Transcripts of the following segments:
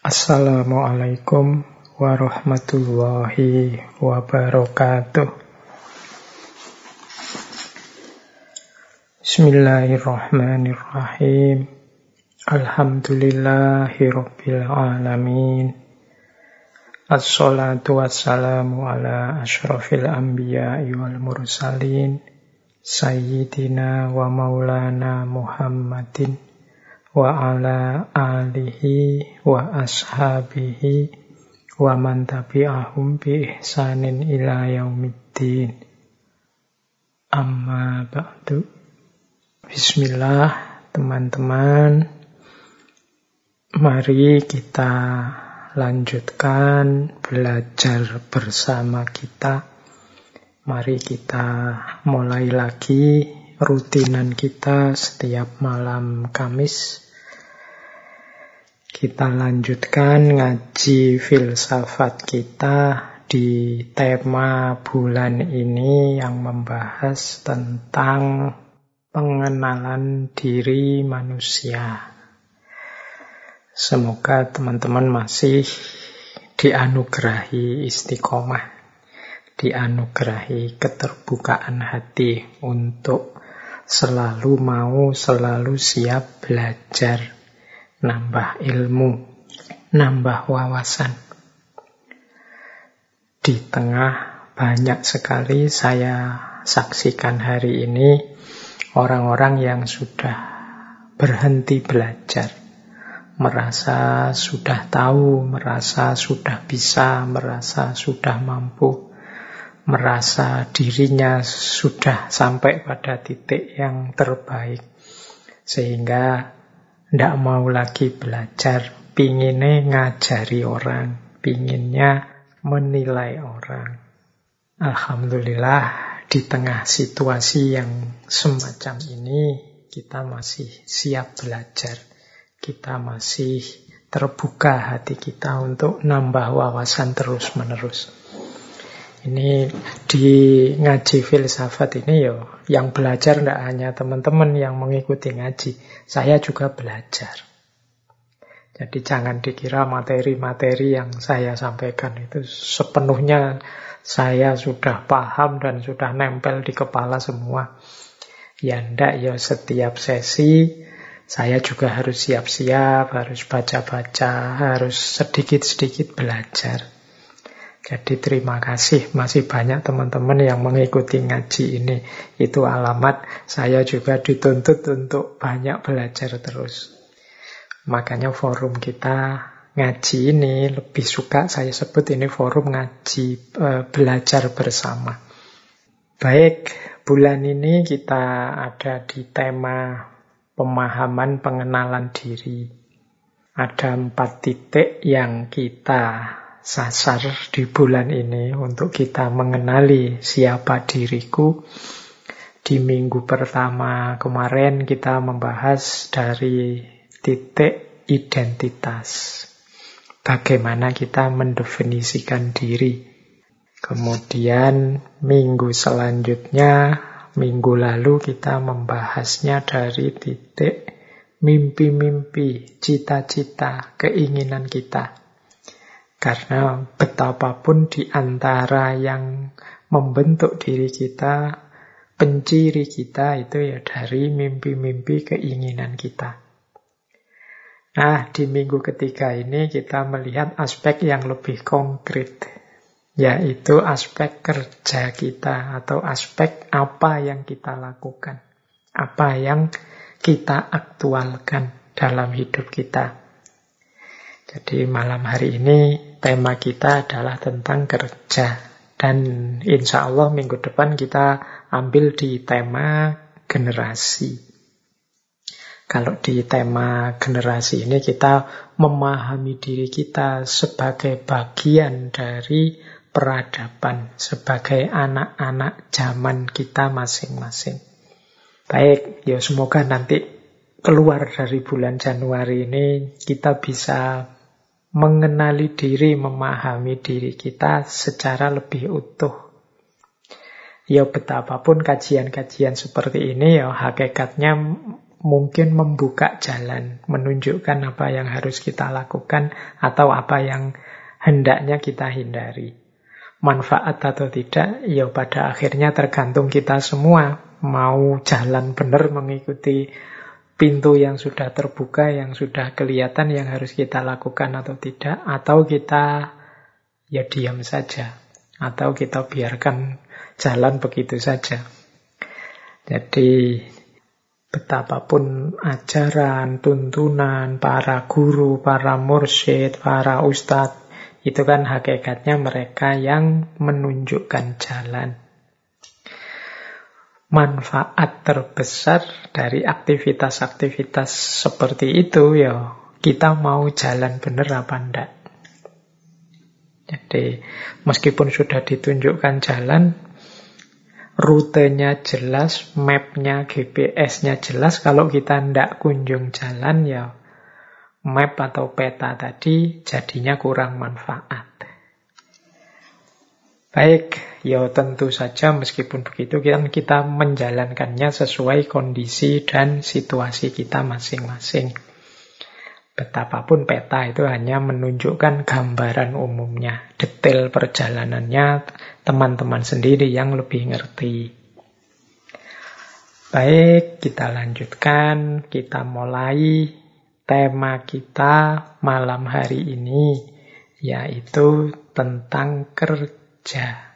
Assalamualaikum warahmatullahi wabarakatuh. Bismillahirrahmanirrahim. Alhamdulillahi rabbil alamin. Assalatu wassalamu ala ashrafil anbiya wal mursalin. Sayyidina wa maulana Muhammadin wa ala alihi wa ashabihi wa man tabi'ahum bi ihsanin ila yaumiddin. Amma ba'du. Bismillah, teman-teman. Mari kita lanjutkan belajar bersama kita. Mari kita mulai lagi rutinan kita setiap malam Kamis. Kita lanjutkan ngaji filsafat kita di tema bulan ini yang membahas tentang pengenalan diri manusia. Semoga teman-teman masih dianugerahi istiqomah, dianugerahi keterbukaan hati untuk selalu mau, selalu siap belajar, nambah ilmu, nambah wawasan. Di tengah banyak sekali saya saksikan hari ini orang-orang yang sudah berhenti belajar, merasa sudah tahu, merasa sudah bisa, merasa sudah mampu merasa dirinya sudah sampai pada titik yang terbaik. Sehingga tidak mau lagi belajar, pinginnya ngajari orang, pinginnya menilai orang. Alhamdulillah di tengah situasi yang semacam ini kita masih siap belajar. Kita masih terbuka hati kita untuk nambah wawasan terus-menerus. Ini di ngaji filsafat ini yo, yang belajar tidak hanya teman-teman yang mengikuti ngaji, saya juga belajar. Jadi jangan dikira materi-materi yang saya sampaikan itu sepenuhnya saya sudah paham dan sudah nempel di kepala semua. Ya ndak ya setiap sesi saya juga harus siap-siap, harus baca-baca, harus sedikit-sedikit belajar. Jadi terima kasih masih banyak teman-teman yang mengikuti ngaji ini. Itu alamat saya juga dituntut untuk banyak belajar terus. Makanya forum kita ngaji ini lebih suka saya sebut ini forum ngaji e, belajar bersama. Baik, bulan ini kita ada di tema pemahaman pengenalan diri. Ada empat titik yang kita sasar di bulan ini untuk kita mengenali siapa diriku. Di minggu pertama kemarin kita membahas dari titik identitas. Bagaimana kita mendefinisikan diri. Kemudian minggu selanjutnya, minggu lalu kita membahasnya dari titik mimpi-mimpi, cita-cita, keinginan kita. Karena betapapun di antara yang membentuk diri kita, penciri kita itu ya dari mimpi-mimpi keinginan kita. Nah, di minggu ketiga ini kita melihat aspek yang lebih konkret, yaitu aspek kerja kita atau aspek apa yang kita lakukan, apa yang kita aktualkan dalam hidup kita. Jadi malam hari ini tema kita adalah tentang kerja. Dan insya Allah minggu depan kita ambil di tema generasi. Kalau di tema generasi ini kita memahami diri kita sebagai bagian dari peradaban, sebagai anak-anak zaman kita masing-masing. Baik, ya semoga nanti keluar dari bulan Januari ini kita bisa mengenali diri, memahami diri kita secara lebih utuh. Ya betapapun kajian-kajian seperti ini ya hakikatnya mungkin membuka jalan, menunjukkan apa yang harus kita lakukan atau apa yang hendaknya kita hindari. Manfaat atau tidak, ya pada akhirnya tergantung kita semua mau jalan benar mengikuti pintu yang sudah terbuka, yang sudah kelihatan yang harus kita lakukan atau tidak, atau kita ya diam saja, atau kita biarkan jalan begitu saja. Jadi betapapun ajaran, tuntunan, para guru, para mursyid, para ustadz, itu kan hakikatnya mereka yang menunjukkan jalan manfaat terbesar dari aktivitas-aktivitas seperti itu ya kita mau jalan benar apa enggak. Jadi meskipun sudah ditunjukkan jalan, rutenya jelas, mapnya, GPS-nya jelas, kalau kita ndak kunjung jalan ya map atau peta tadi jadinya kurang manfaat. Baik, ya tentu saja meskipun begitu kita, kita menjalankannya sesuai kondisi dan situasi kita masing-masing. Betapapun peta itu hanya menunjukkan gambaran umumnya. Detail perjalanannya teman-teman sendiri yang lebih ngerti. Baik, kita lanjutkan. Kita mulai tema kita malam hari ini, yaitu tentang kerja.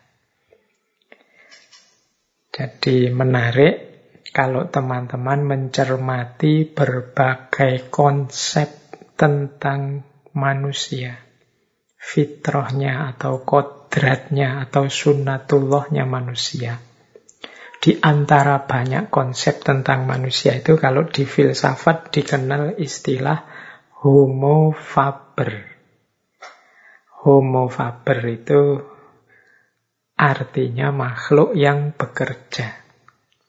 Jadi menarik kalau teman-teman mencermati berbagai konsep tentang manusia. Fitrahnya atau kodratnya atau sunnatullahnya manusia. Di antara banyak konsep tentang manusia itu kalau di filsafat dikenal istilah homo faber. Homo faber itu Artinya makhluk yang bekerja.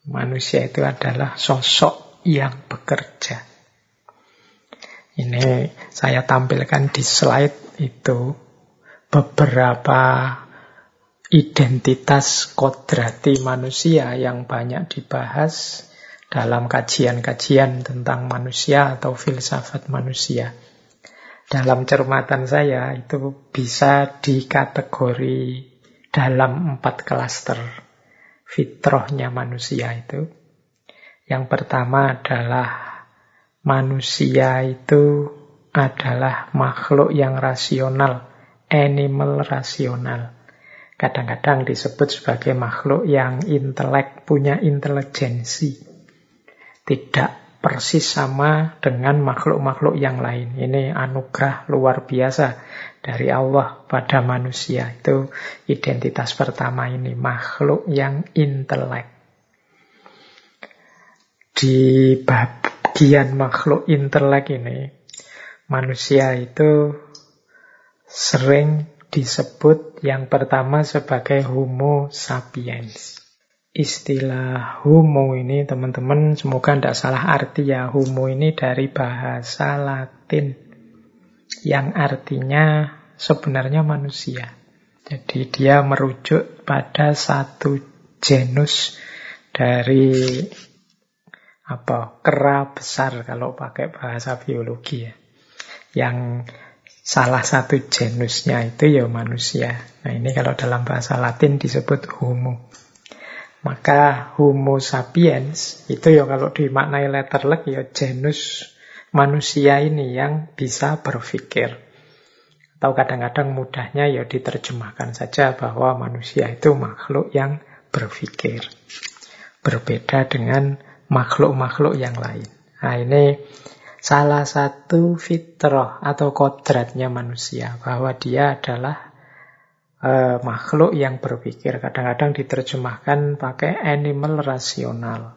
Manusia itu adalah sosok yang bekerja. Ini saya tampilkan di slide itu beberapa identitas kodrati manusia yang banyak dibahas dalam kajian-kajian tentang manusia atau filsafat manusia. Dalam cermatan saya itu bisa dikategori dalam empat klaster fitrahnya manusia itu. Yang pertama adalah manusia itu adalah makhluk yang rasional, animal rasional. Kadang-kadang disebut sebagai makhluk yang intelek, punya intelijensi. Tidak persis sama dengan makhluk-makhluk yang lain. Ini anugerah luar biasa dari Allah pada manusia. Itu identitas pertama ini, makhluk yang intelek. Di bagian makhluk intelek ini, manusia itu sering disebut yang pertama sebagai homo sapiens. Istilah homo ini teman-teman semoga tidak salah arti ya. Homo ini dari bahasa latin yang artinya sebenarnya manusia. Jadi dia merujuk pada satu genus dari apa kera besar kalau pakai bahasa biologi ya. Yang salah satu genusnya itu ya manusia. Nah ini kalau dalam bahasa Latin disebut homo. Maka homo sapiens itu ya kalau dimaknai letterlek ya genus manusia ini yang bisa berpikir. Atau kadang-kadang mudahnya ya diterjemahkan saja bahwa manusia itu makhluk yang berpikir. Berbeda dengan makhluk-makhluk yang lain. Nah ini salah satu fitrah atau kodratnya manusia. Bahwa dia adalah uh, makhluk yang berpikir. Kadang-kadang diterjemahkan pakai animal rasional.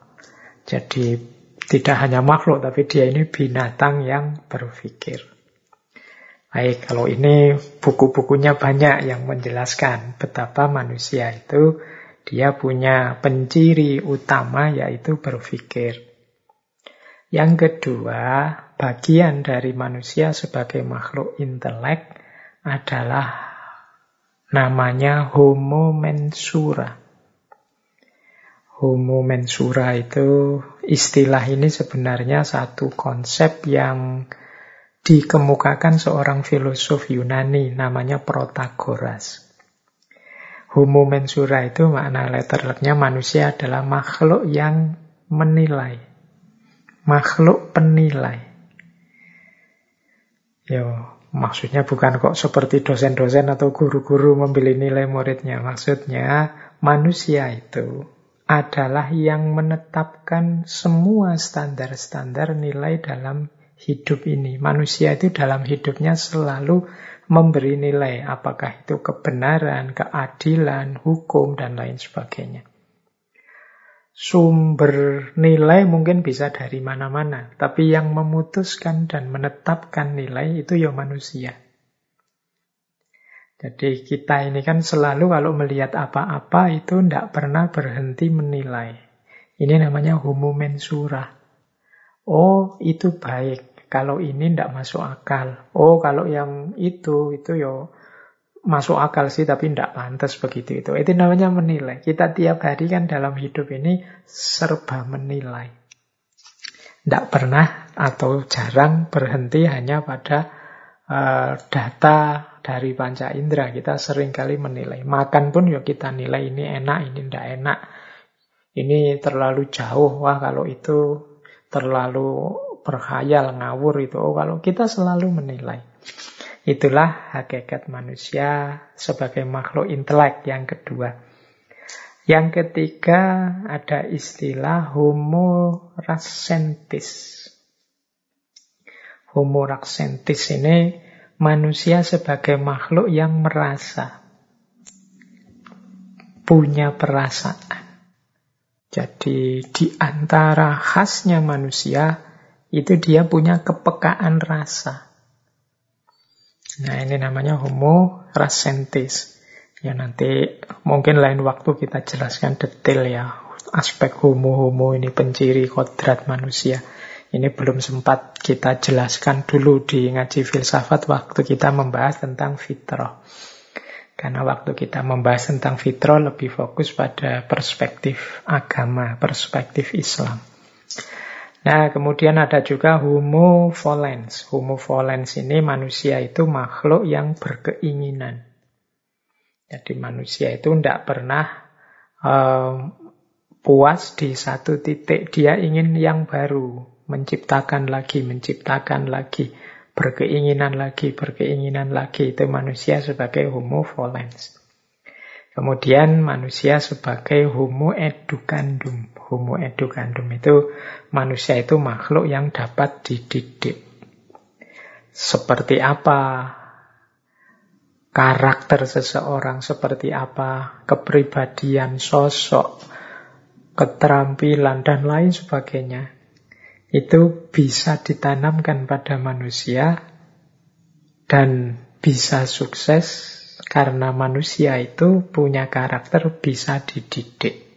Jadi tidak hanya makhluk, tapi dia ini binatang yang berpikir. Baik, kalau ini buku-bukunya banyak yang menjelaskan betapa manusia itu dia punya penciri utama yaitu berpikir. Yang kedua, bagian dari manusia sebagai makhluk intelek adalah namanya homo mensura. Homo mensura itu istilah ini sebenarnya satu konsep yang dikemukakan seorang filosof Yunani namanya Protagoras. Homo mensura itu makna letternya manusia adalah makhluk yang menilai. Makhluk penilai. Yo, maksudnya bukan kok seperti dosen-dosen atau guru-guru membeli nilai muridnya. Maksudnya manusia itu adalah yang menetapkan semua standar-standar nilai dalam hidup ini. Manusia itu dalam hidupnya selalu memberi nilai, apakah itu kebenaran, keadilan, hukum, dan lain sebagainya. Sumber nilai mungkin bisa dari mana-mana, tapi yang memutuskan dan menetapkan nilai itu ya manusia. Jadi kita ini kan selalu kalau melihat apa-apa itu tidak pernah berhenti menilai. Ini namanya homo mensura. Oh, itu baik. Kalau ini tidak masuk akal. Oh, kalau yang itu, itu yo masuk akal sih, tapi tidak pantas begitu itu. Itu namanya menilai. Kita tiap hari kan dalam hidup ini serba menilai. Tidak pernah atau jarang berhenti hanya pada uh, data dari panca indera. Kita sering kali menilai. Makan pun ya kita nilai ini enak, ini tidak enak. Ini terlalu jauh. Wah, kalau itu terlalu berkhayal, ngawur itu. Oh, kalau kita selalu menilai. Itulah hakikat manusia sebagai makhluk intelek yang kedua. Yang ketiga ada istilah homo rasentis. Homo rasentis ini manusia sebagai makhluk yang merasa. Punya perasaan. Jadi di antara khasnya manusia itu dia punya kepekaan rasa. Nah ini namanya homo rasentis. Ya nanti mungkin lain waktu kita jelaskan detail ya aspek homo-homo ini penciri kodrat manusia. Ini belum sempat kita jelaskan dulu di ngaji filsafat waktu kita membahas tentang fitrah. Karena waktu kita membahas tentang fitrah lebih fokus pada perspektif agama, perspektif Islam. Nah, kemudian ada juga homo volens. Homo volens ini manusia itu makhluk yang berkeinginan. Jadi manusia itu tidak pernah um, puas di satu titik. Dia ingin yang baru, menciptakan lagi, menciptakan lagi berkeinginan lagi, berkeinginan lagi. Itu manusia sebagai homo volens. Kemudian manusia sebagai homo educandum. Homo educandum itu manusia itu makhluk yang dapat dididik. Seperti apa karakter seseorang, seperti apa kepribadian, sosok, keterampilan, dan lain sebagainya itu bisa ditanamkan pada manusia dan bisa sukses karena manusia itu punya karakter bisa dididik.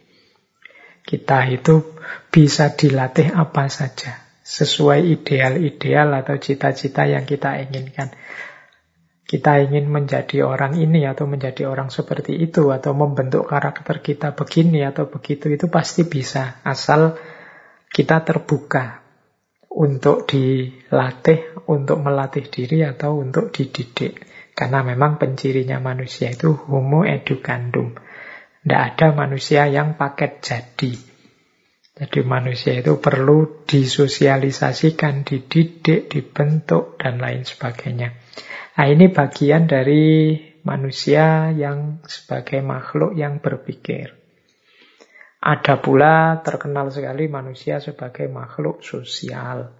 Kita itu bisa dilatih apa saja sesuai ideal-ideal atau cita-cita yang kita inginkan. Kita ingin menjadi orang ini atau menjadi orang seperti itu atau membentuk karakter kita begini atau begitu itu pasti bisa asal kita terbuka untuk dilatih, untuk melatih diri atau untuk dididik. Karena memang pencirinya manusia itu homo educandum. Tidak ada manusia yang paket jadi. Jadi manusia itu perlu disosialisasikan, dididik, dibentuk, dan lain sebagainya. Nah ini bagian dari manusia yang sebagai makhluk yang berpikir. Ada pula terkenal sekali manusia sebagai makhluk sosial.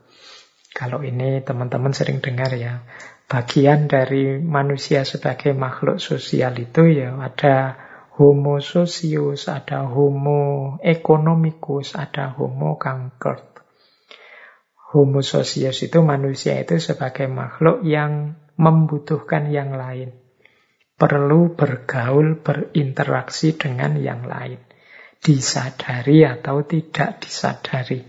Kalau ini teman-teman sering dengar ya, bagian dari manusia sebagai makhluk sosial itu ya ada homo sosius, ada homo economicus, ada homo conquered. Homo sosius itu manusia itu sebagai makhluk yang membutuhkan yang lain. Perlu bergaul, berinteraksi dengan yang lain disadari atau tidak disadari.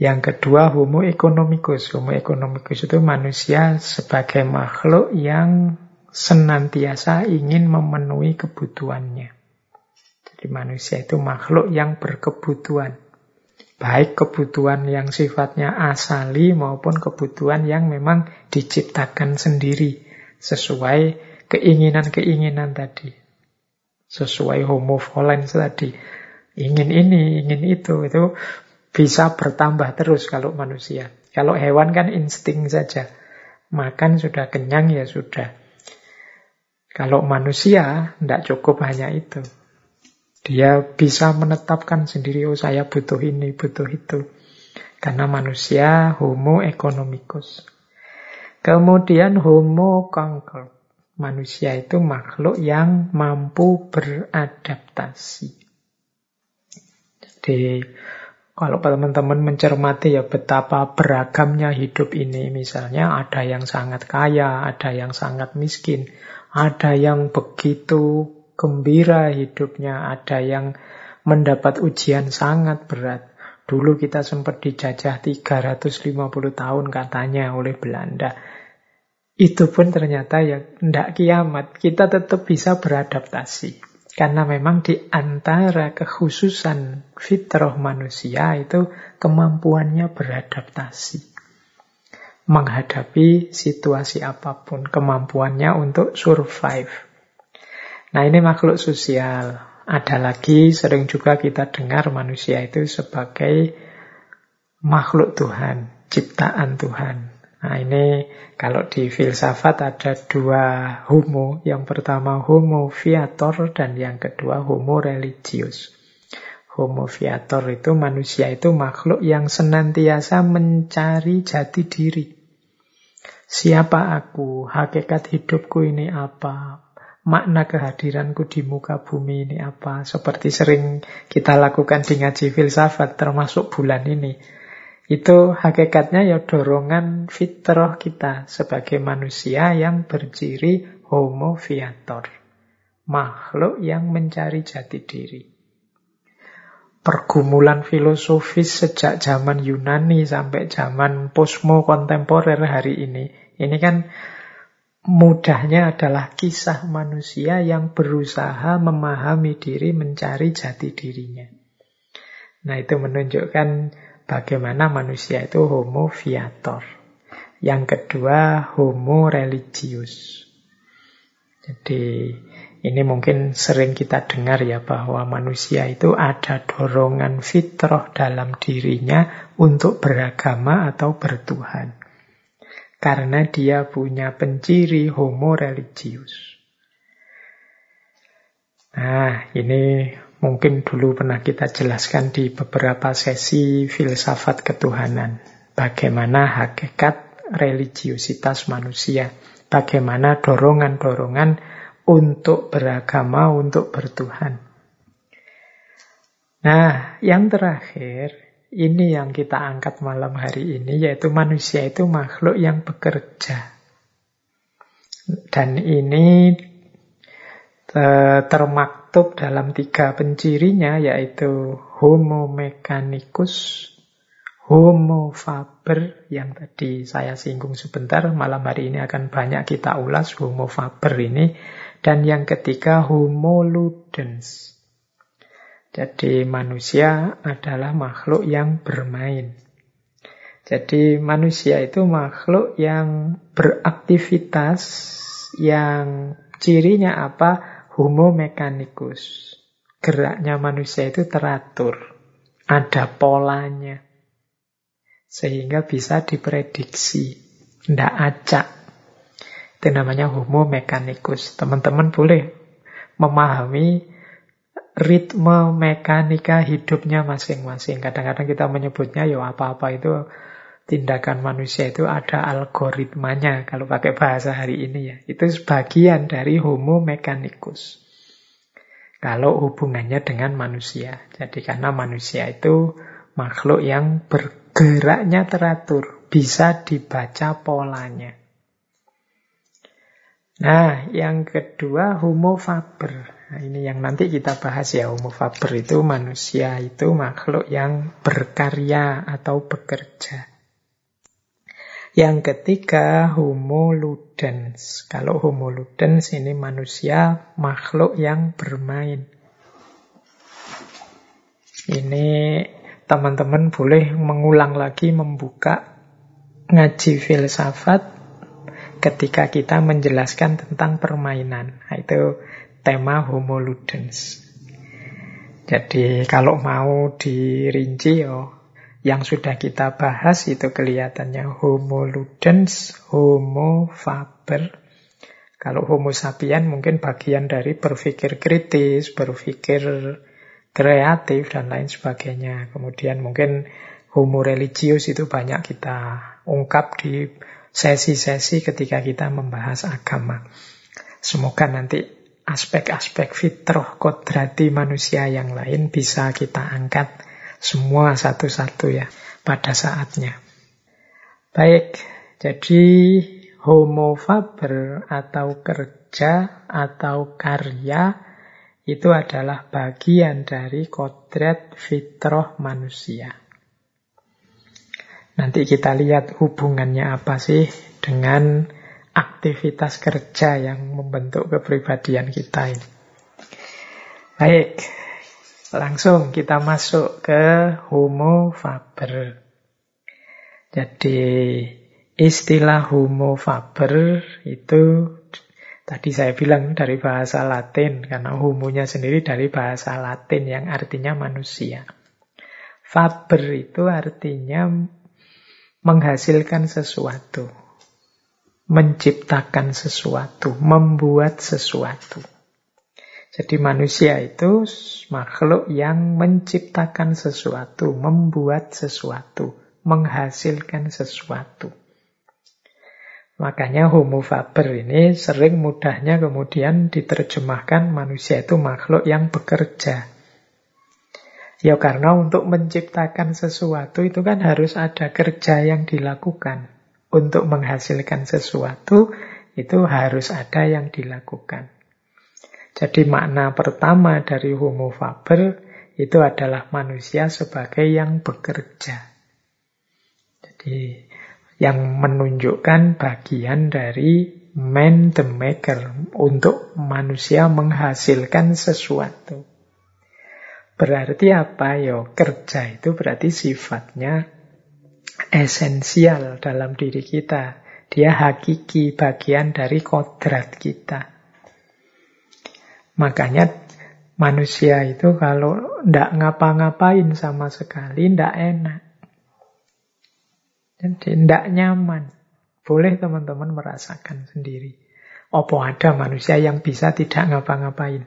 Yang kedua, homo economicus. Homo economicus itu manusia sebagai makhluk yang senantiasa ingin memenuhi kebutuhannya. Di manusia itu makhluk yang berkebutuhan. Baik kebutuhan yang sifatnya asali maupun kebutuhan yang memang diciptakan sendiri sesuai keinginan-keinginan tadi. Sesuai homo volens tadi. Ingin ini, ingin itu, itu bisa bertambah terus kalau manusia. Kalau hewan kan insting saja. Makan sudah kenyang ya sudah. Kalau manusia, tidak cukup hanya itu. Dia bisa menetapkan sendiri, oh saya butuh ini, butuh itu. Karena manusia homo economicus. Kemudian homo conquer. Manusia itu makhluk yang mampu beradaptasi. Jadi kalau teman-teman mencermati ya betapa beragamnya hidup ini. Misalnya ada yang sangat kaya, ada yang sangat miskin, ada yang begitu gembira hidupnya, ada yang mendapat ujian sangat berat. Dulu kita sempat dijajah 350 tahun katanya oleh Belanda. Itu pun ternyata ya tidak kiamat. Kita tetap bisa beradaptasi. Karena memang di antara kekhususan fitrah manusia itu kemampuannya beradaptasi. Menghadapi situasi apa pun. Kemampuannya untuk survive. Nah ini makhluk sosial. Ada lagi sering juga kita dengar manusia itu sebagai makhluk Tuhan, ciptaan Tuhan. Nah ini kalau di filsafat ada dua homo. Yang pertama homo viator dan yang kedua homo religius. Homo viator itu manusia itu makhluk yang senantiasa mencari jati diri. Siapa aku? Hakikat hidupku ini apa? makna kehadiranku di muka bumi ini apa. Seperti sering kita lakukan di ngaji filsafat, termasuk bulan ini. Itu hakikatnya ya dorongan fitrah kita sebagai manusia yang berciri homo viator. Makhluk yang mencari jati diri. Pergumulan filosofis sejak zaman Yunani sampai zaman posmo kontemporer hari ini. Ini kan mudahnya adalah kisah manusia yang berusaha memahami diri, mencari jati dirinya. Nah, itu menunjukkan bagaimana manusia itu homo viator. Yang kedua, homo religius. Jadi, ini mungkin sering kita dengar ya bahwa manusia itu ada dorongan fitrah dalam dirinya untuk beragama atau bertuhan karena dia punya penciri homo religius. Nah, ini mungkin dulu pernah kita jelaskan di beberapa sesi filsafat ketuhanan. Bagaimana hakikat religiusitas manusia. Bagaimana dorongan-dorongan untuk beragama, untuk bertuhan. Nah, yang terakhir, ini yang kita angkat malam hari ini, yaitu manusia itu makhluk yang bekerja. Dan ini termaktub dalam tiga pencirinya, yaitu homo mechanicus, homo faber, yang tadi saya singgung sebentar, malam hari ini akan banyak kita ulas homo faber ini, dan yang ketiga homo ludens, jadi manusia adalah makhluk yang bermain. Jadi manusia itu makhluk yang beraktivitas, yang cirinya apa? Homo mechanicus. Geraknya manusia itu teratur, ada polanya. Sehingga bisa diprediksi, tidak acak. Itu namanya homo mechanicus. Teman-teman boleh memahami ritme mekanika hidupnya masing-masing. Kadang-kadang kita menyebutnya ya apa-apa itu tindakan manusia itu ada algoritmanya kalau pakai bahasa hari ini ya. Itu sebagian dari homo mechanicus. Kalau hubungannya dengan manusia. Jadi karena manusia itu makhluk yang bergeraknya teratur, bisa dibaca polanya. Nah, yang kedua homo faber. Nah, ini yang nanti kita bahas ya, Homo faber itu manusia itu makhluk yang berkarya atau bekerja. Yang ketiga, Homo ludens. Kalau Homo ludens ini manusia makhluk yang bermain. Ini teman-teman boleh mengulang lagi membuka ngaji filsafat ketika kita menjelaskan tentang permainan. Nah, itu tema homo ludens. Jadi kalau mau dirinci oh, yang sudah kita bahas itu kelihatannya homo ludens, homo faber. Kalau homo sapien mungkin bagian dari berpikir kritis, berpikir kreatif dan lain sebagainya. Kemudian mungkin homo religius itu banyak kita ungkap di sesi-sesi ketika kita membahas agama. Semoga nanti aspek-aspek fitrah kodrati manusia yang lain bisa kita angkat semua satu-satu ya pada saatnya. Baik, jadi homo faber atau kerja atau karya itu adalah bagian dari kodrat fitrah manusia. Nanti kita lihat hubungannya apa sih dengan aktivitas kerja yang membentuk kepribadian kita ini. Baik, langsung kita masuk ke homo faber. Jadi istilah homo faber itu Tadi saya bilang dari bahasa Latin, karena humunya sendiri dari bahasa Latin yang artinya manusia. Faber itu artinya menghasilkan sesuatu, menciptakan sesuatu, membuat sesuatu. Jadi manusia itu makhluk yang menciptakan sesuatu, membuat sesuatu, menghasilkan sesuatu. Makanya homo faber ini sering mudahnya kemudian diterjemahkan manusia itu makhluk yang bekerja. Ya karena untuk menciptakan sesuatu itu kan harus ada kerja yang dilakukan. Untuk menghasilkan sesuatu itu harus ada yang dilakukan. Jadi makna pertama dari homo faber itu adalah manusia sebagai yang bekerja. Jadi yang menunjukkan bagian dari man the maker untuk manusia menghasilkan sesuatu. Berarti apa yo? Kerja itu berarti sifatnya esensial dalam diri kita. Dia hakiki bagian dari kodrat kita. Makanya manusia itu kalau tidak ngapa-ngapain sama sekali, tidak enak. Jadi tidak nyaman. Boleh teman-teman merasakan sendiri. Apa ada manusia yang bisa tidak ngapa-ngapain?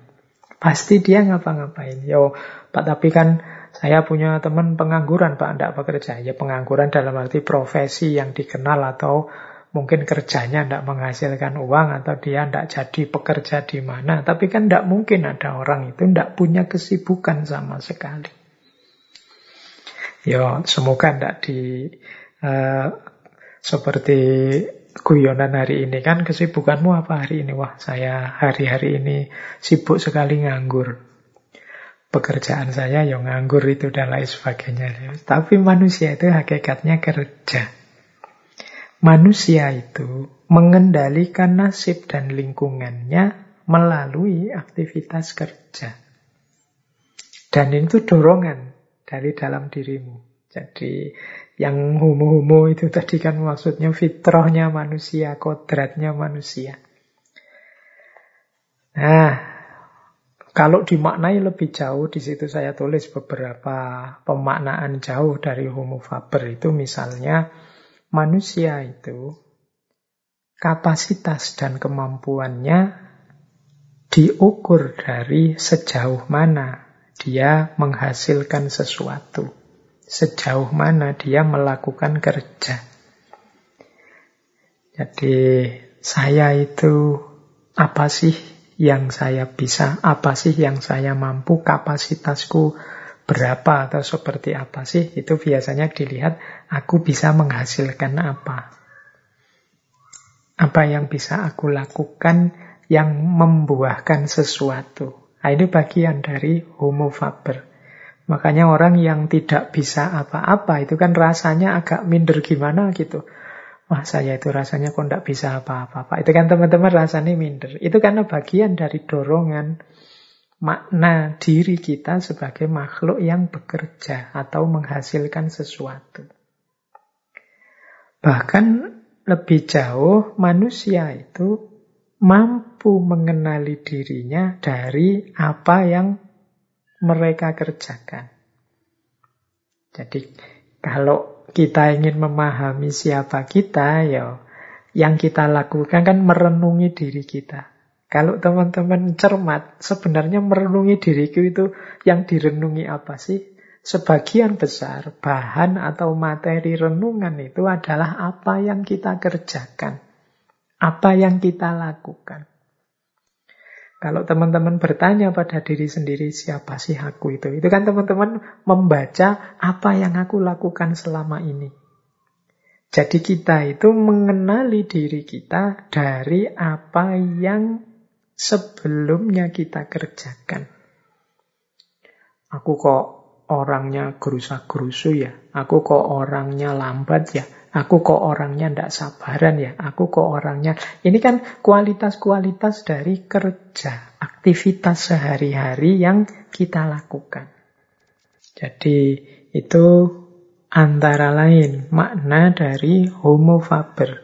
Pasti dia ngapa-ngapain. Yo, tapi kan saya punya teman pengangguran Pak, tidak bekerja. Ya pengangguran dalam arti profesi yang dikenal atau mungkin kerjanya tidak menghasilkan uang atau dia tidak jadi pekerja di mana. Tapi kan tidak mungkin ada orang itu tidak punya kesibukan sama sekali. Yo, semoga tidak di Uh, seperti guyonan hari ini kan kesibukanmu apa hari ini? Wah saya hari-hari ini sibuk sekali nganggur. Pekerjaan saya yang nganggur itu dan lain sebagainya. Tapi manusia itu hakikatnya kerja. Manusia itu mengendalikan nasib dan lingkungannya melalui aktivitas kerja. Dan itu dorongan dari dalam dirimu. Jadi yang homo-homo itu tadi kan maksudnya fitrahnya manusia, kodratnya manusia. Nah, kalau dimaknai lebih jauh, di situ saya tulis beberapa pemaknaan jauh dari homo faber itu misalnya manusia itu kapasitas dan kemampuannya diukur dari sejauh mana dia menghasilkan sesuatu sejauh mana dia melakukan kerja. Jadi saya itu apa sih yang saya bisa, apa sih yang saya mampu, kapasitasku berapa atau seperti apa sih, itu biasanya dilihat aku bisa menghasilkan apa. Apa yang bisa aku lakukan yang membuahkan sesuatu. Nah, ini bagian dari homo faber. Makanya orang yang tidak bisa apa-apa itu kan rasanya agak minder gimana gitu. Wah saya itu rasanya kok tidak bisa apa-apa. Itu kan teman-teman rasanya minder. Itu karena bagian dari dorongan makna diri kita sebagai makhluk yang bekerja atau menghasilkan sesuatu. Bahkan lebih jauh, manusia itu mampu mengenali dirinya dari apa yang mereka kerjakan. Jadi kalau kita ingin memahami siapa kita, ya yang kita lakukan kan merenungi diri kita. Kalau teman-teman cermat, sebenarnya merenungi diriku itu yang direnungi apa sih? Sebagian besar bahan atau materi renungan itu adalah apa yang kita kerjakan, apa yang kita lakukan. Kalau teman-teman bertanya pada diri sendiri, siapa sih aku itu? Itu kan teman-teman membaca apa yang aku lakukan selama ini. Jadi kita itu mengenali diri kita dari apa yang sebelumnya kita kerjakan. Aku kok orangnya gerusa-gerusu ya, aku kok orangnya lambat ya, aku kok orangnya tidak sabaran ya, aku kok orangnya... Ini kan kualitas-kualitas dari kerja, aktivitas sehari-hari yang kita lakukan. Jadi itu antara lain makna dari homo faber.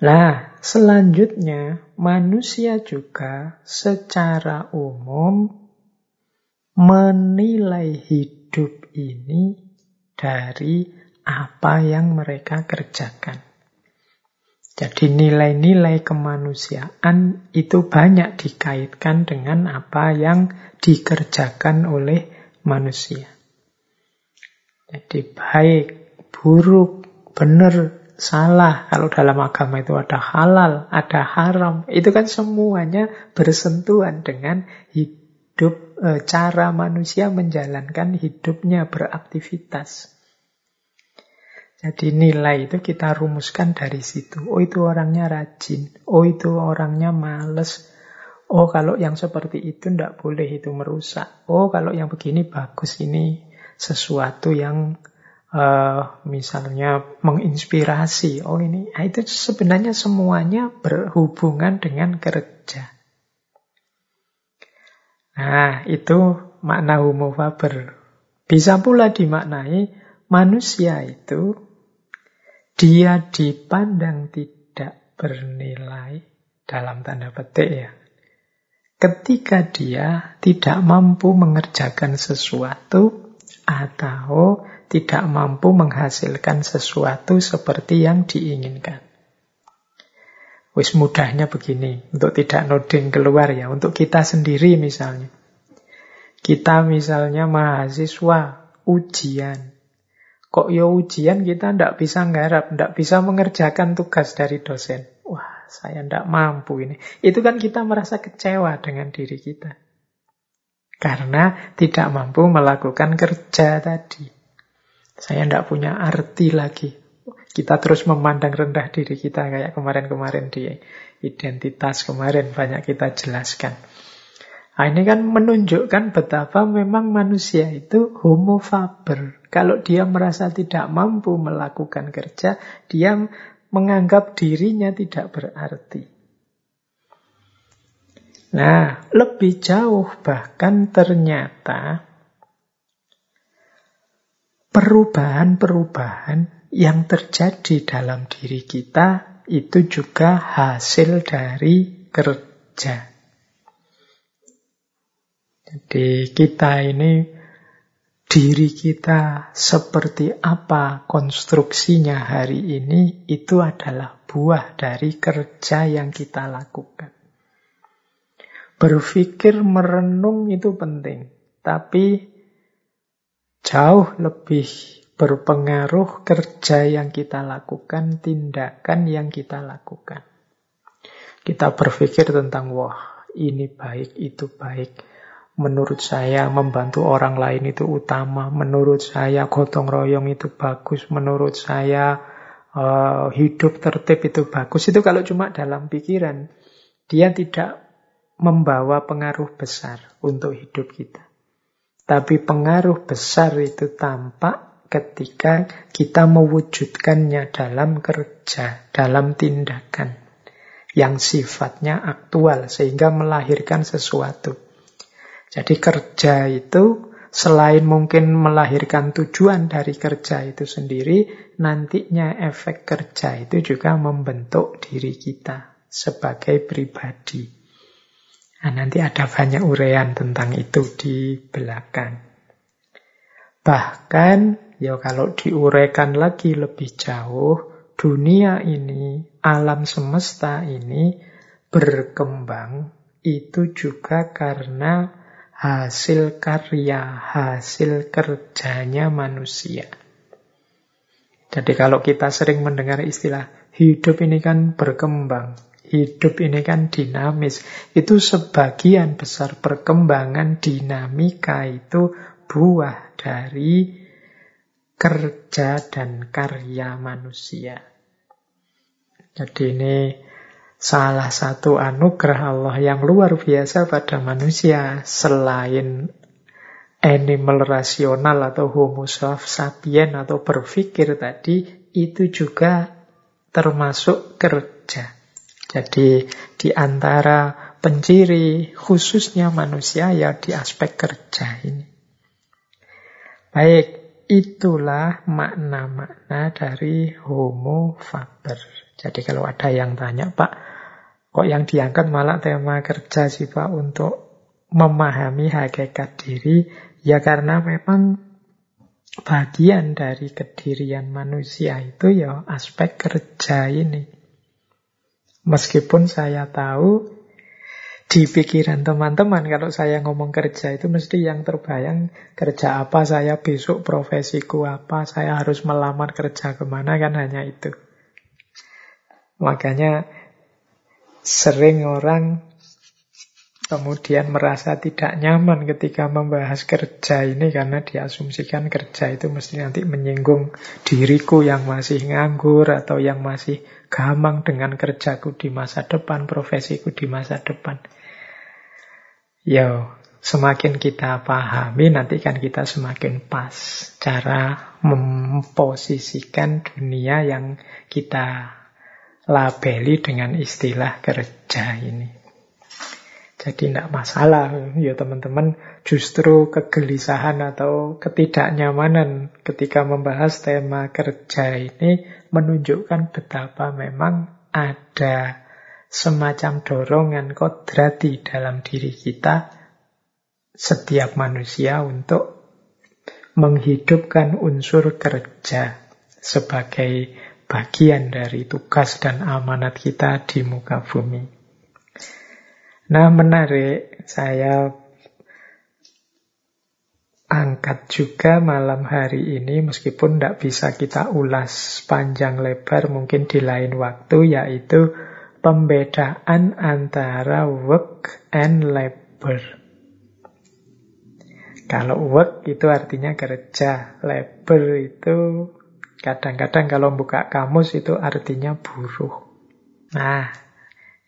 Nah, selanjutnya manusia juga secara umum menilai hidup ini dari apa yang mereka kerjakan. Jadi nilai-nilai kemanusiaan itu banyak dikaitkan dengan apa yang dikerjakan oleh manusia. Jadi baik, buruk, benar, salah. Kalau dalam agama itu ada halal, ada haram. Itu kan semuanya bersentuhan dengan hidup e, cara manusia menjalankan hidupnya beraktivitas. Jadi nilai itu kita rumuskan dari situ. Oh itu orangnya rajin. Oh itu orangnya males. Oh kalau yang seperti itu tidak boleh itu merusak. Oh kalau yang begini bagus ini sesuatu yang uh, misalnya menginspirasi. Oh ini, nah, itu sebenarnya semuanya berhubungan dengan kerja. Nah, itu makna homo faber. Bisa pula dimaknai manusia itu dia dipandang tidak bernilai dalam tanda petik ya. Ketika dia tidak mampu mengerjakan sesuatu atau tidak mampu menghasilkan sesuatu seperti yang diinginkan. Wis mudahnya begini, untuk tidak noding keluar ya, untuk kita sendiri misalnya. Kita misalnya mahasiswa ujian. Kok ya ujian kita ndak bisa nggarap, ndak bisa mengerjakan tugas dari dosen. Wah, saya ndak mampu ini. Itu kan kita merasa kecewa dengan diri kita. Karena tidak mampu melakukan kerja tadi. Saya ndak punya arti lagi kita terus memandang rendah diri kita kayak kemarin-kemarin di identitas kemarin banyak kita jelaskan. Nah, ini kan menunjukkan betapa memang manusia itu homo faber. Kalau dia merasa tidak mampu melakukan kerja, dia menganggap dirinya tidak berarti. Nah, lebih jauh bahkan ternyata perubahan-perubahan yang terjadi dalam diri kita itu juga hasil dari kerja. Jadi kita ini diri kita seperti apa konstruksinya hari ini itu adalah buah dari kerja yang kita lakukan. Berpikir merenung itu penting, tapi jauh lebih berpengaruh kerja yang kita lakukan, tindakan yang kita lakukan. Kita berpikir tentang, wah ini baik, itu baik. Menurut saya membantu orang lain itu utama. Menurut saya gotong royong itu bagus. Menurut saya uh, hidup tertib itu bagus. Itu kalau cuma dalam pikiran. Dia tidak membawa pengaruh besar untuk hidup kita. Tapi pengaruh besar itu tampak ketika kita mewujudkannya dalam kerja, dalam tindakan yang sifatnya aktual sehingga melahirkan sesuatu. Jadi kerja itu selain mungkin melahirkan tujuan dari kerja itu sendiri, nantinya efek kerja itu juga membentuk diri kita sebagai pribadi. Nah, nanti ada banyak uraian tentang itu di belakang. Bahkan, ya kalau diuraikan lagi lebih jauh, dunia ini, alam semesta ini berkembang itu juga karena hasil karya, hasil kerjanya manusia. Jadi kalau kita sering mendengar istilah hidup ini kan berkembang, hidup ini kan dinamis, itu sebagian besar perkembangan dinamika itu buah dari kerja dan karya manusia. Jadi ini salah satu anugerah Allah yang luar biasa pada manusia selain animal rasional atau homo sapien atau berpikir tadi itu juga termasuk kerja. Jadi di antara penciri khususnya manusia ya di aspek kerja ini. Baik, itulah makna-makna dari homo faber. Jadi kalau ada yang tanya, Pak, Kok yang diangkat malah tema kerja sih Pak untuk memahami hakikat diri? Ya karena memang bagian dari kedirian manusia itu ya aspek kerja ini. Meskipun saya tahu di pikiran teman-teman kalau saya ngomong kerja itu mesti yang terbayang kerja apa saya besok profesiku apa saya harus melamar kerja ke mana kan hanya itu makanya Sering orang kemudian merasa tidak nyaman ketika membahas kerja ini karena diasumsikan kerja itu mesti nanti menyinggung diriku yang masih nganggur atau yang masih gamang dengan kerjaku di masa depan, profesiku di masa depan. Ya, semakin kita pahami nanti kan kita semakin pas cara memposisikan dunia yang kita labeli dengan istilah kerja ini. Jadi tidak masalah ya teman-teman justru kegelisahan atau ketidaknyamanan ketika membahas tema kerja ini menunjukkan betapa memang ada semacam dorongan kodrati dalam diri kita setiap manusia untuk menghidupkan unsur kerja sebagai bagian dari tugas dan amanat kita di muka bumi. Nah, menarik, saya angkat juga malam hari ini, meskipun tidak bisa kita ulas panjang lebar, mungkin di lain waktu, yaitu pembedaan antara work and labor. Kalau work itu artinya kerja, labor itu Kadang-kadang kalau buka kamus itu artinya buruh. Nah,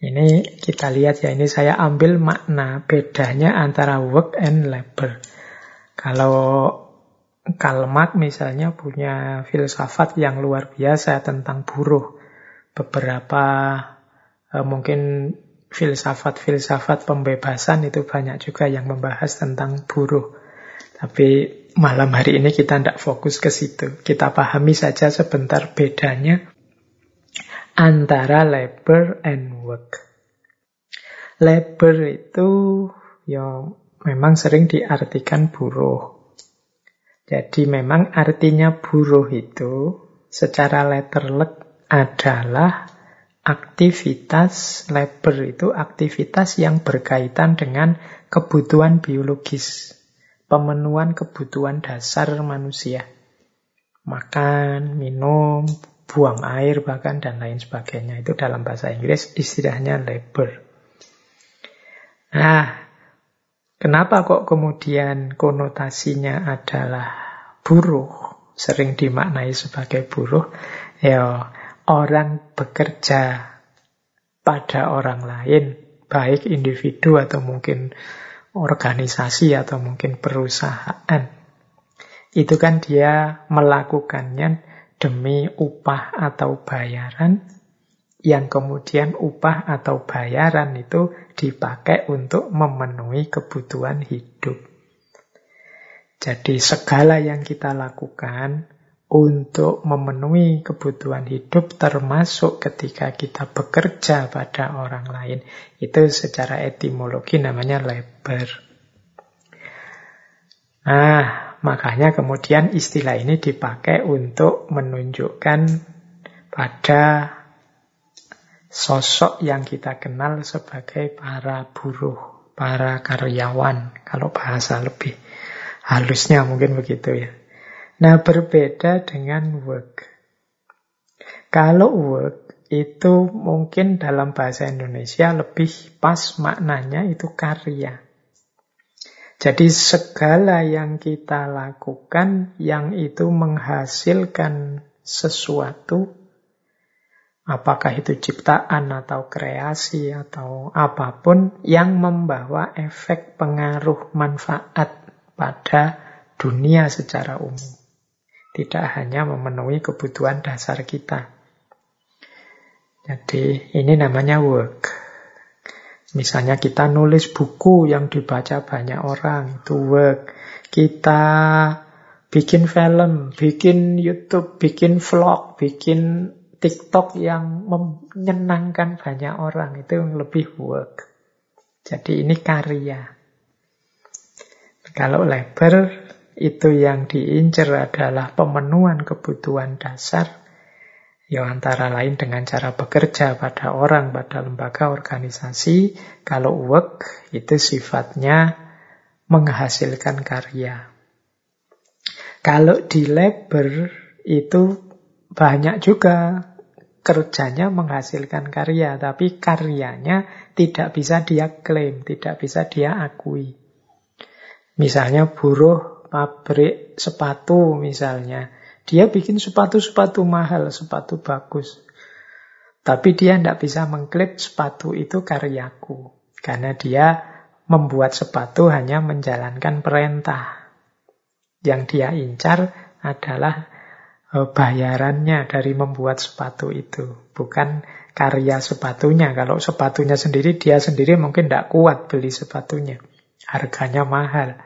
ini kita lihat ya, ini saya ambil makna bedanya antara work and labor. Kalau Kalmat misalnya punya filsafat yang luar biasa tentang buruh. Beberapa eh, mungkin filsafat-filsafat pembebasan itu banyak juga yang membahas tentang buruh. Tapi malam hari ini kita tidak fokus ke situ. Kita pahami saja sebentar bedanya antara labor and work. Labor itu ya memang sering diartikan buruh. Jadi memang artinya buruh itu secara letterlek adalah aktivitas labor itu aktivitas yang berkaitan dengan kebutuhan biologis pemenuhan kebutuhan dasar manusia. Makan, minum, buang air bahkan dan lain sebagainya. Itu dalam bahasa Inggris istilahnya labor. Nah, kenapa kok kemudian konotasinya adalah buruh? Sering dimaknai sebagai buruh. Ya, orang bekerja pada orang lain, baik individu atau mungkin organisasi atau mungkin perusahaan. Itu kan dia melakukannya demi upah atau bayaran yang kemudian upah atau bayaran itu dipakai untuk memenuhi kebutuhan hidup. Jadi segala yang kita lakukan untuk memenuhi kebutuhan hidup termasuk ketika kita bekerja pada orang lain. Itu secara etimologi namanya labor. Nah, makanya kemudian istilah ini dipakai untuk menunjukkan pada sosok yang kita kenal sebagai para buruh, para karyawan, kalau bahasa lebih halusnya mungkin begitu ya. Nah, berbeda dengan work. Kalau work itu mungkin dalam bahasa Indonesia lebih pas maknanya itu karya. Jadi segala yang kita lakukan yang itu menghasilkan sesuatu, apakah itu ciptaan atau kreasi atau apa pun yang membawa efek pengaruh manfaat pada dunia secara umum. Tidak hanya memenuhi kebutuhan dasar kita. Jadi ini namanya work. Misalnya kita nulis buku yang dibaca banyak orang, itu work. Kita bikin film, bikin YouTube, bikin vlog, bikin TikTok yang menyenangkan banyak orang, itu lebih work. Jadi ini karya. Kalau labor itu yang diincar adalah pemenuhan kebutuhan dasar, ya antara lain dengan cara bekerja pada orang, pada lembaga organisasi. Kalau work itu sifatnya menghasilkan karya. Kalau di labor itu banyak juga kerjanya menghasilkan karya, tapi karyanya tidak bisa dia klaim, tidak bisa dia akui. Misalnya buruh pabrik sepatu misalnya. Dia bikin sepatu-sepatu mahal, sepatu bagus. Tapi dia tidak bisa mengklaim sepatu itu karyaku. Karena dia membuat sepatu hanya menjalankan perintah. Yang dia incar adalah eh, bayarannya dari membuat sepatu itu. Bukan karya sepatunya. Kalau sepatunya sendiri, dia sendiri mungkin tidak kuat beli sepatunya. Harganya mahal.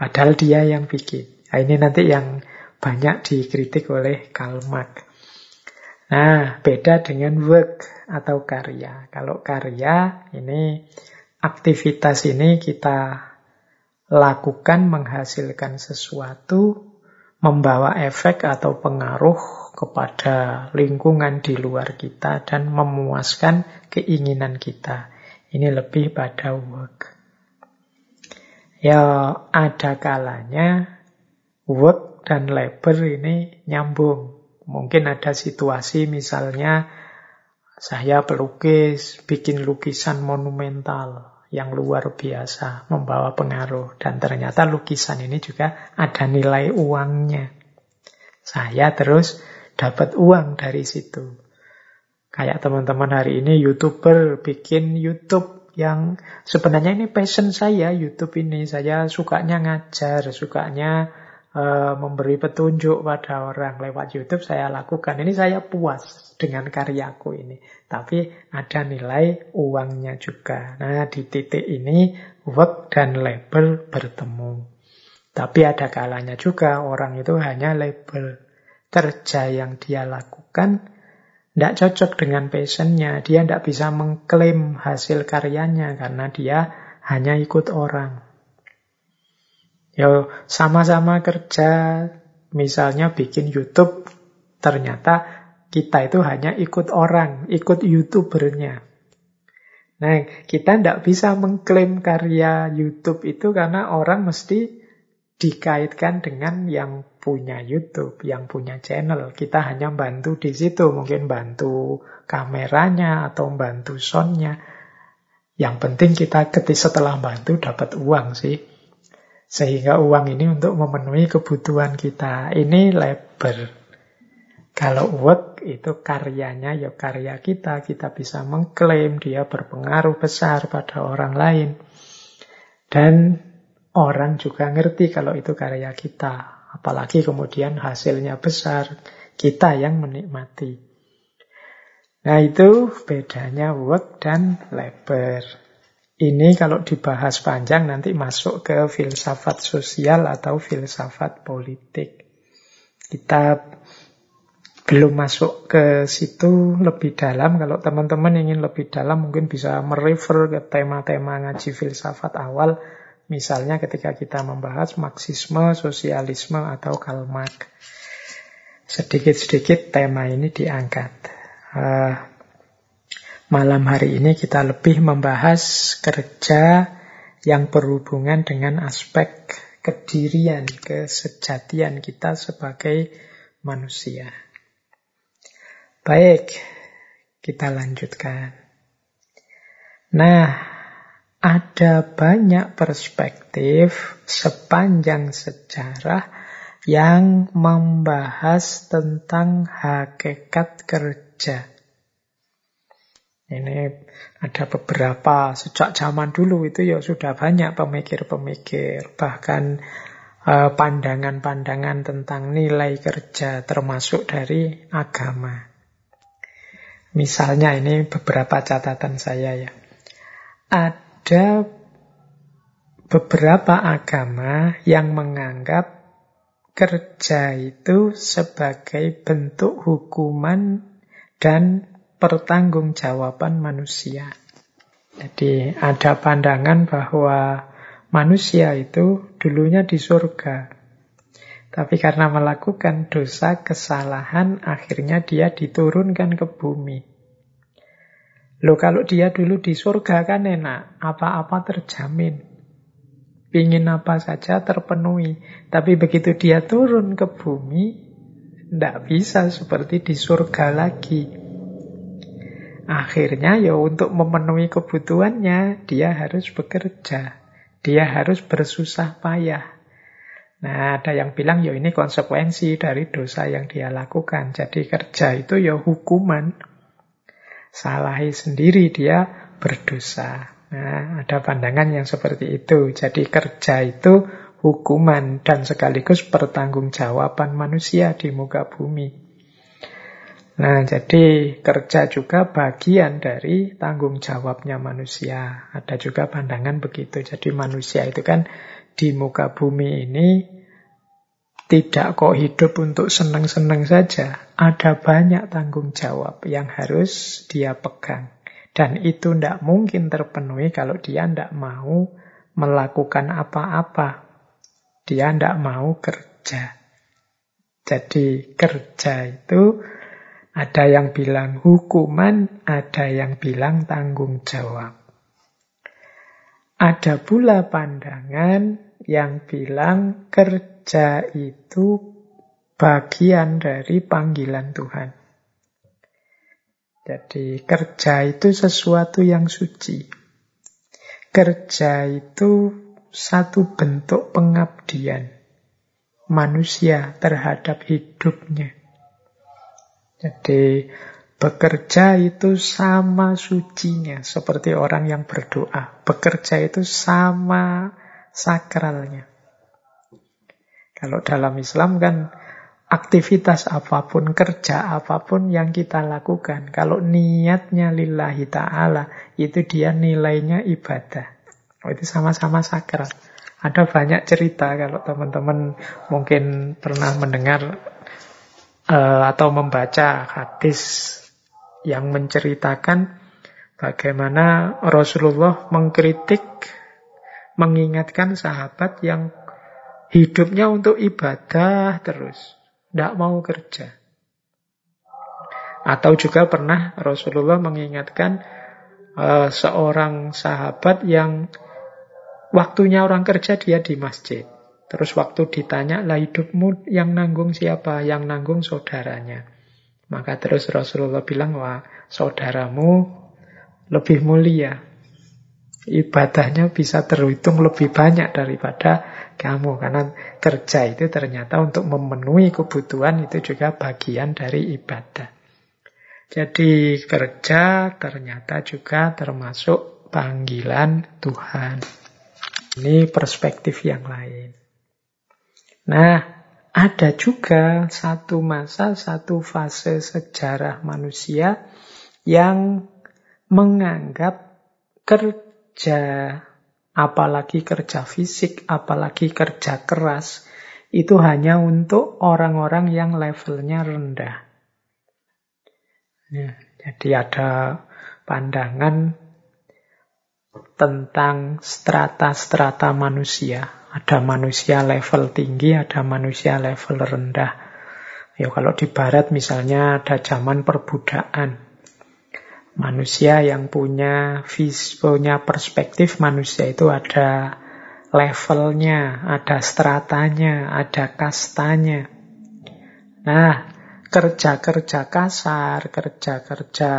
Padahal dia yang bikin. Nah, ini nanti yang banyak dikritik oleh Karl Marx. Nah, beda dengan work atau karya. Kalau karya, ini aktivitas ini kita lakukan menghasilkan sesuatu, membawa efek atau pengaruh kepada lingkungan di luar kita dan memuaskan keinginan kita. Ini lebih pada work. Ya ada kalanya work dan labor ini nyambung. Mungkin ada situasi misalnya saya pelukis, bikin lukisan monumental yang luar biasa, membawa pengaruh. Dan ternyata lukisan ini juga ada nilai uangnya. Saya terus dapat uang dari situ. Kayak teman-teman hari ini YouTuber bikin YouTube yang sebenarnya ini passion saya YouTube ini. Saya sukanya ngajar, sukanya uh, memberi petunjuk pada orang lewat YouTube saya lakukan. Ini saya puas dengan karyaku ini. Tapi ada nilai uangnya juga. Nah, di titik ini work dan label bertemu. Tapi ada kalanya juga orang itu hanya label kerja yang dia lakukan tidak cocok dengan passionnya. Dia tidak bisa mengklaim hasil karyanya karena dia hanya ikut orang. Ya sama-sama kerja, misalnya bikin YouTube, ternyata kita itu hanya ikut orang, ikut YouTubernya. Nah, kita tidak bisa mengklaim karya YouTube itu karena orang mesti dikaitkan dengan yang punya YouTube, yang punya channel. Kita hanya bantu di situ, mungkin bantu kameranya atau bantu soundnya. Yang penting kita ketika setelah bantu dapat uang sih. Sehingga uang ini untuk memenuhi kebutuhan kita. Ini labor. Kalau work itu karyanya ya karya kita. Kita bisa mengklaim dia berpengaruh besar pada orang lain. Dan Orang juga ngerti kalau itu karya kita. Apalagi kemudian hasilnya besar, kita yang menikmati. Nah itu bedanya work dan labor. Ini kalau dibahas panjang nanti masuk ke filsafat sosial atau filsafat politik. Kita belum masuk ke situ lebih dalam. Kalau teman-teman ingin lebih dalam mungkin bisa merefer ke tema-tema ngaji filsafat awal. Misalnya ketika kita membahas Marxisme, Sosialisme, atau Karl Marx. Sedikit-sedikit tema ini diangkat. Uh, malam hari ini kita lebih membahas kerja yang berhubungan dengan aspek kedirian, kesejatian kita sebagai manusia. Baik, kita lanjutkan. Nah, ada banyak perspektif sepanjang sejarah yang membahas tentang hakikat kerja. Ini ada beberapa sejak zaman dulu itu ya sudah banyak pemikir-pemikir, bahkan eh, pandangan-pandangan tentang nilai kerja termasuk dari agama. Misalnya ini beberapa catatan saya ya. Ada beberapa agama yang menganggap kerja itu sebagai bentuk hukuman dan pertanggungjawaban manusia. Jadi ada pandangan bahwa manusia itu dulunya di surga. Tapi karena melakukan dosa kesalahan akhirnya dia diturunkan ke bumi. Loh kalau dia dulu di surga kan enak, apa-apa terjamin. Pingin apa saja terpenuhi. Tapi begitu dia turun ke bumi, tidak bisa seperti di surga lagi. Akhirnya ya untuk memenuhi kebutuhannya dia harus bekerja. Dia harus bersusah payah. Nah ada yang bilang ya ini konsekuensi dari dosa yang dia lakukan. Jadi kerja itu ya hukuman. Salahi sendiri dia berdosa. Nah ada pandangan yang seperti itu. Jadi kerja itu hukuman dan sekaligus pertanggungjawaban manusia di muka bumi. Nah, jadi kerja juga bagian dari tanggung jawabnya manusia. Ada juga pandangan begitu. Jadi manusia itu kan di muka bumi ini tidak kok hidup untuk senang-senang saja. Ada banyak tanggung jawab yang harus dia pegang. Dan itu tidak mungkin terpenuhi kalau dia tidak mau melakukan apa-apa dia tidak mau kerja. Jadi kerja itu ada yang bilang hukuman, ada yang bilang tanggung jawab. Ada pula pandangan yang bilang kerja itu bagian dari panggilan Tuhan. Jadi kerja itu sesuatu yang suci. Kerja itu satu bentuk pengabdian manusia terhadap hidupnya. Jadi bekerja itu sama sucinya seperti orang yang berdoa. Bekerja itu sama sakralnya. Kalau dalam Islam kan aktivitas apa pun, kerja apa pun yang kita lakukan, kalau niatnya lillahi ta'ala, itu dia nilainya ibadah. Oh, itu sama-sama sakral. Ada banyak cerita kalau teman-teman mungkin pernah mendengar uh, atau membaca hadis yang menceritakan bagaimana Rasulullah mengkritik, mengingatkan sahabat yang hidupnya untuk ibadah terus, tidak mau kerja. Atau juga pernah Rasulullah mengingatkan uh, seorang sahabat yang Waktunya orang kerja dia di masjid. Terus waktu ditanya, lah hidupmu yang nanggung siapa? Yang nanggung saudaranya. Maka terus Rasulullah bilang, wah saudaramu lebih mulia. Ibadahnya bisa terhitung lebih banyak daripada kamu. Karena kerja itu ternyata untuk memenuhi kebutuhan itu juga bagian dari ibadah. Jadi kerja ternyata juga termasuk panggilan Tuhan. Ini perspektif yang lain. Nah, ada juga satu masa, satu fase sejarah manusia yang menganggap kerja, apalagi kerja fisik, apalagi kerja keras, itu hanya untuk orang-orang yang levelnya rendah. Ya, jadi ada pandangan tentang strata-strata manusia. Ada manusia level tinggi, ada manusia level rendah. Ya kalau di barat misalnya ada zaman perbudakan. Manusia yang punya vis, punya perspektif manusia itu ada levelnya, ada stratanya, ada kastanya. Nah, kerja-kerja kasar, kerja-kerja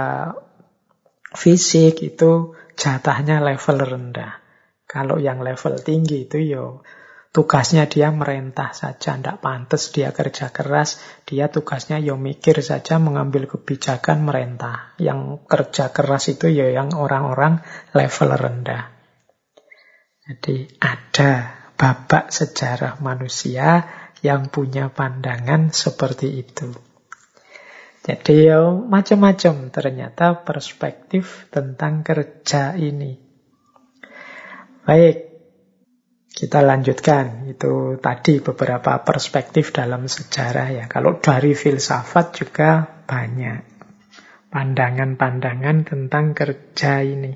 fisik itu jatahnya level rendah. Kalau yang level tinggi itu yo tugasnya dia merentah saja, tidak pantas dia kerja keras, dia tugasnya yo mikir saja mengambil kebijakan merentah. Yang kerja keras itu yo yang orang-orang level rendah. Jadi ada babak sejarah manusia yang punya pandangan seperti itu. Jadi ya macam-macam ternyata perspektif tentang kerja ini. Baik, kita lanjutkan. Itu tadi beberapa perspektif dalam sejarah ya. Kalau dari filsafat juga banyak pandangan-pandangan tentang kerja ini.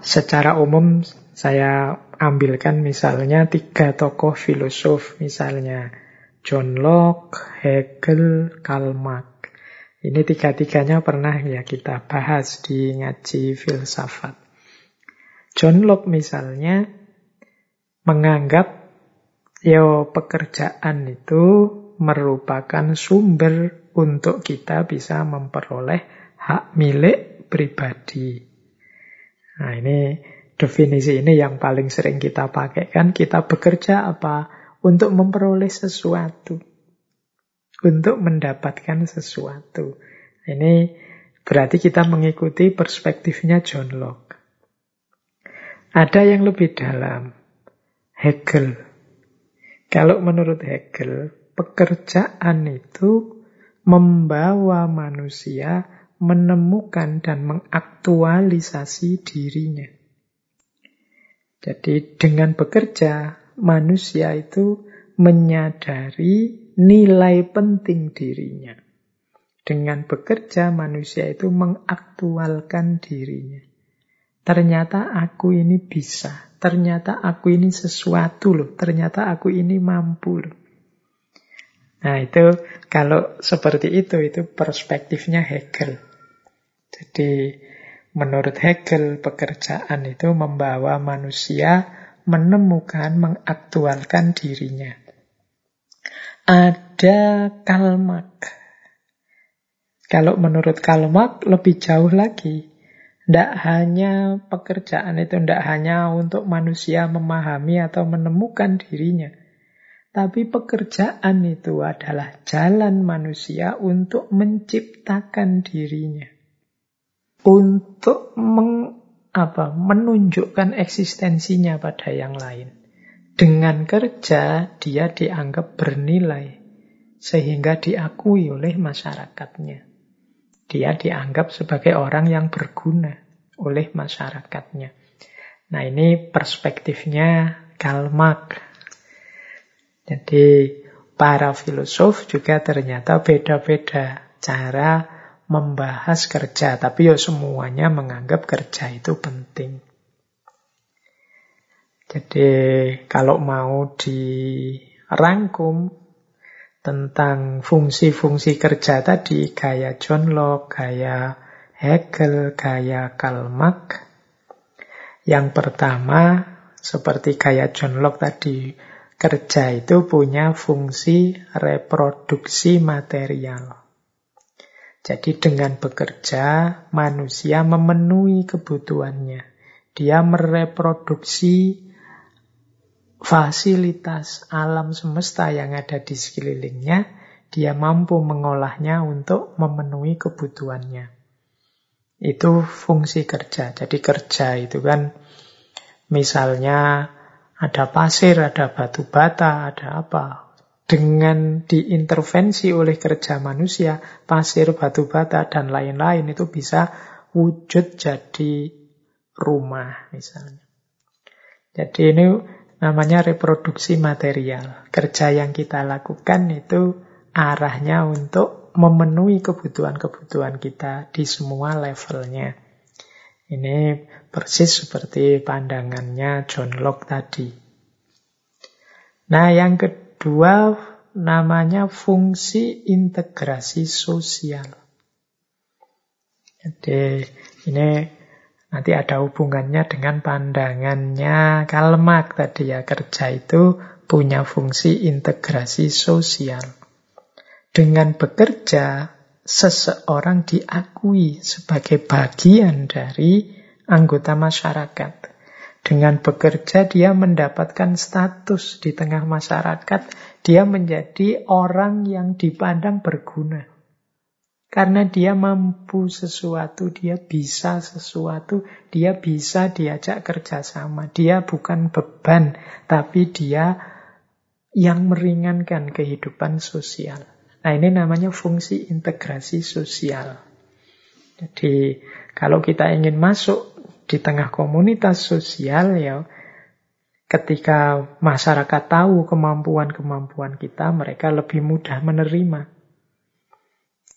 Secara umum saya ambilkan misalnya tiga tokoh filosof misalnya John Locke, Hegel, Karl Marx. Ini tiga-tiganya pernah ya kita bahas di ngaji filsafat. John Locke misalnya menganggap ya pekerjaan itu merupakan sumber untuk kita bisa memperoleh hak milik pribadi. Nah ini definisi ini yang paling sering kita pakai kan kita bekerja apa untuk memperoleh sesuatu untuk mendapatkan sesuatu. Ini berarti kita mengikuti perspektifnya John Locke. Ada yang lebih dalam, Hegel. Kalau menurut Hegel, pekerjaan itu membawa manusia menemukan dan mengaktualisasi dirinya. Jadi dengan bekerja, manusia itu menyadari nilai penting dirinya. Dengan bekerja manusia itu mengaktualkan dirinya. Ternyata aku ini bisa, ternyata aku ini sesuatu loh, ternyata aku ini mampu loh. Nah itu kalau seperti itu, itu perspektifnya Hegel. Jadi menurut Hegel pekerjaan itu membawa manusia menemukan, mengaktualkan dirinya. Ada kalmak. Kalau menurut kalmak lebih jauh lagi. Tidak hanya pekerjaan itu, tidak hanya untuk manusia memahami atau menemukan dirinya. Tapi pekerjaan itu adalah jalan manusia untuk menciptakan dirinya. Untuk meng, apa, menunjukkan eksistensinya pada yang lain. Dengan kerja, dia dianggap bernilai, sehingga diakui oleh masyarakatnya. Dia dianggap sebagai orang yang berguna oleh masyarakatnya. Nah ini perspektifnya Karl Marx. Jadi para filosof juga ternyata beda-beda cara membahas kerja. Tapi ya semuanya menganggap kerja itu penting. Jadi kalau mau dirangkum tentang fungsi-fungsi kerja tadi, gaya John Locke, gaya Hegel, gaya Karl Marx, yang pertama seperti gaya John Locke tadi, kerja itu punya fungsi reproduksi material. Jadi dengan bekerja, manusia memenuhi kebutuhannya. Dia mereproduksi fasilitas alam semesta yang ada di sekelilingnya, dia mampu mengolahnya untuk memenuhi kebutuhannya. Itu fungsi kerja. Jadi kerja itu kan misalnya ada pasir, ada batu bata, ada apa. dengan diintervensi oleh kerja manusia, pasir, batu bata, dan lain-lain itu bisa wujud jadi rumah misalnya. Jadi ini namanya reproduksi material. Kerja yang kita lakukan itu arahnya untuk memenuhi kebutuhan-kebutuhan kita di semua levelnya. Ini persis seperti pandangannya John Locke tadi. Nah, yang kedua, Dua namanya fungsi integrasi sosial. Jadi ini nanti ada hubungannya dengan pandangannya Kalmak tadi ya. Kerja itu punya fungsi integrasi sosial. Dengan bekerja, seseorang diakui sebagai bagian dari anggota masyarakat. Dengan bekerja dia mendapatkan status di tengah masyarakat. Dia menjadi orang yang dipandang berguna. Karena dia mampu sesuatu, dia bisa sesuatu, dia bisa diajak kerjasama. Dia bukan beban, tapi dia yang meringankan kehidupan sosial. Nah ini namanya fungsi integrasi sosial. Jadi kalau kita ingin masuk di tengah komunitas sosial ya ketika masyarakat tahu kemampuan-kemampuan kita, mereka lebih mudah menerima.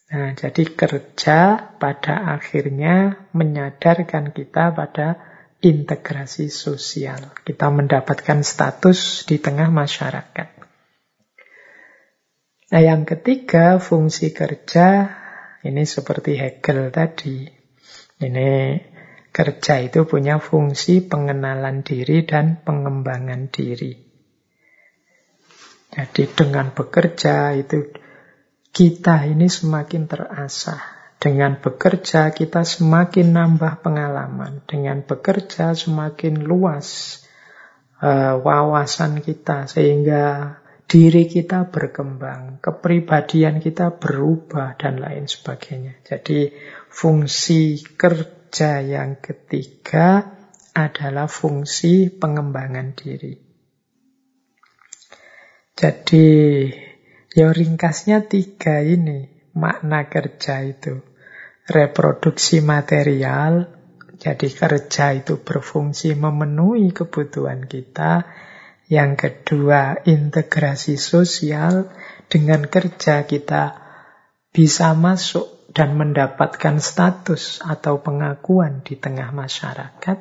Nah, jadi kerja pada akhirnya menyadarkan kita pada integrasi sosial. Kita mendapatkan status di tengah masyarakat. Nah, yang ketiga, fungsi kerja ini seperti Hegel tadi. Ini Kerja itu punya fungsi pengenalan diri dan pengembangan diri. Jadi dengan bekerja itu kita ini semakin terasah. Dengan bekerja kita semakin nambah pengalaman. Dengan bekerja semakin luas uh, wawasan kita sehingga diri kita berkembang, kepribadian kita berubah dan lain sebagainya. Jadi fungsi kerja yang ketiga adalah fungsi pengembangan diri. Jadi, ya ringkasnya tiga ini makna kerja itu. Reproduksi material, jadi kerja itu berfungsi memenuhi kebutuhan kita. Yang kedua, integrasi sosial. Dengan kerja kita bisa masuk dan mendapatkan status atau pengakuan di tengah masyarakat.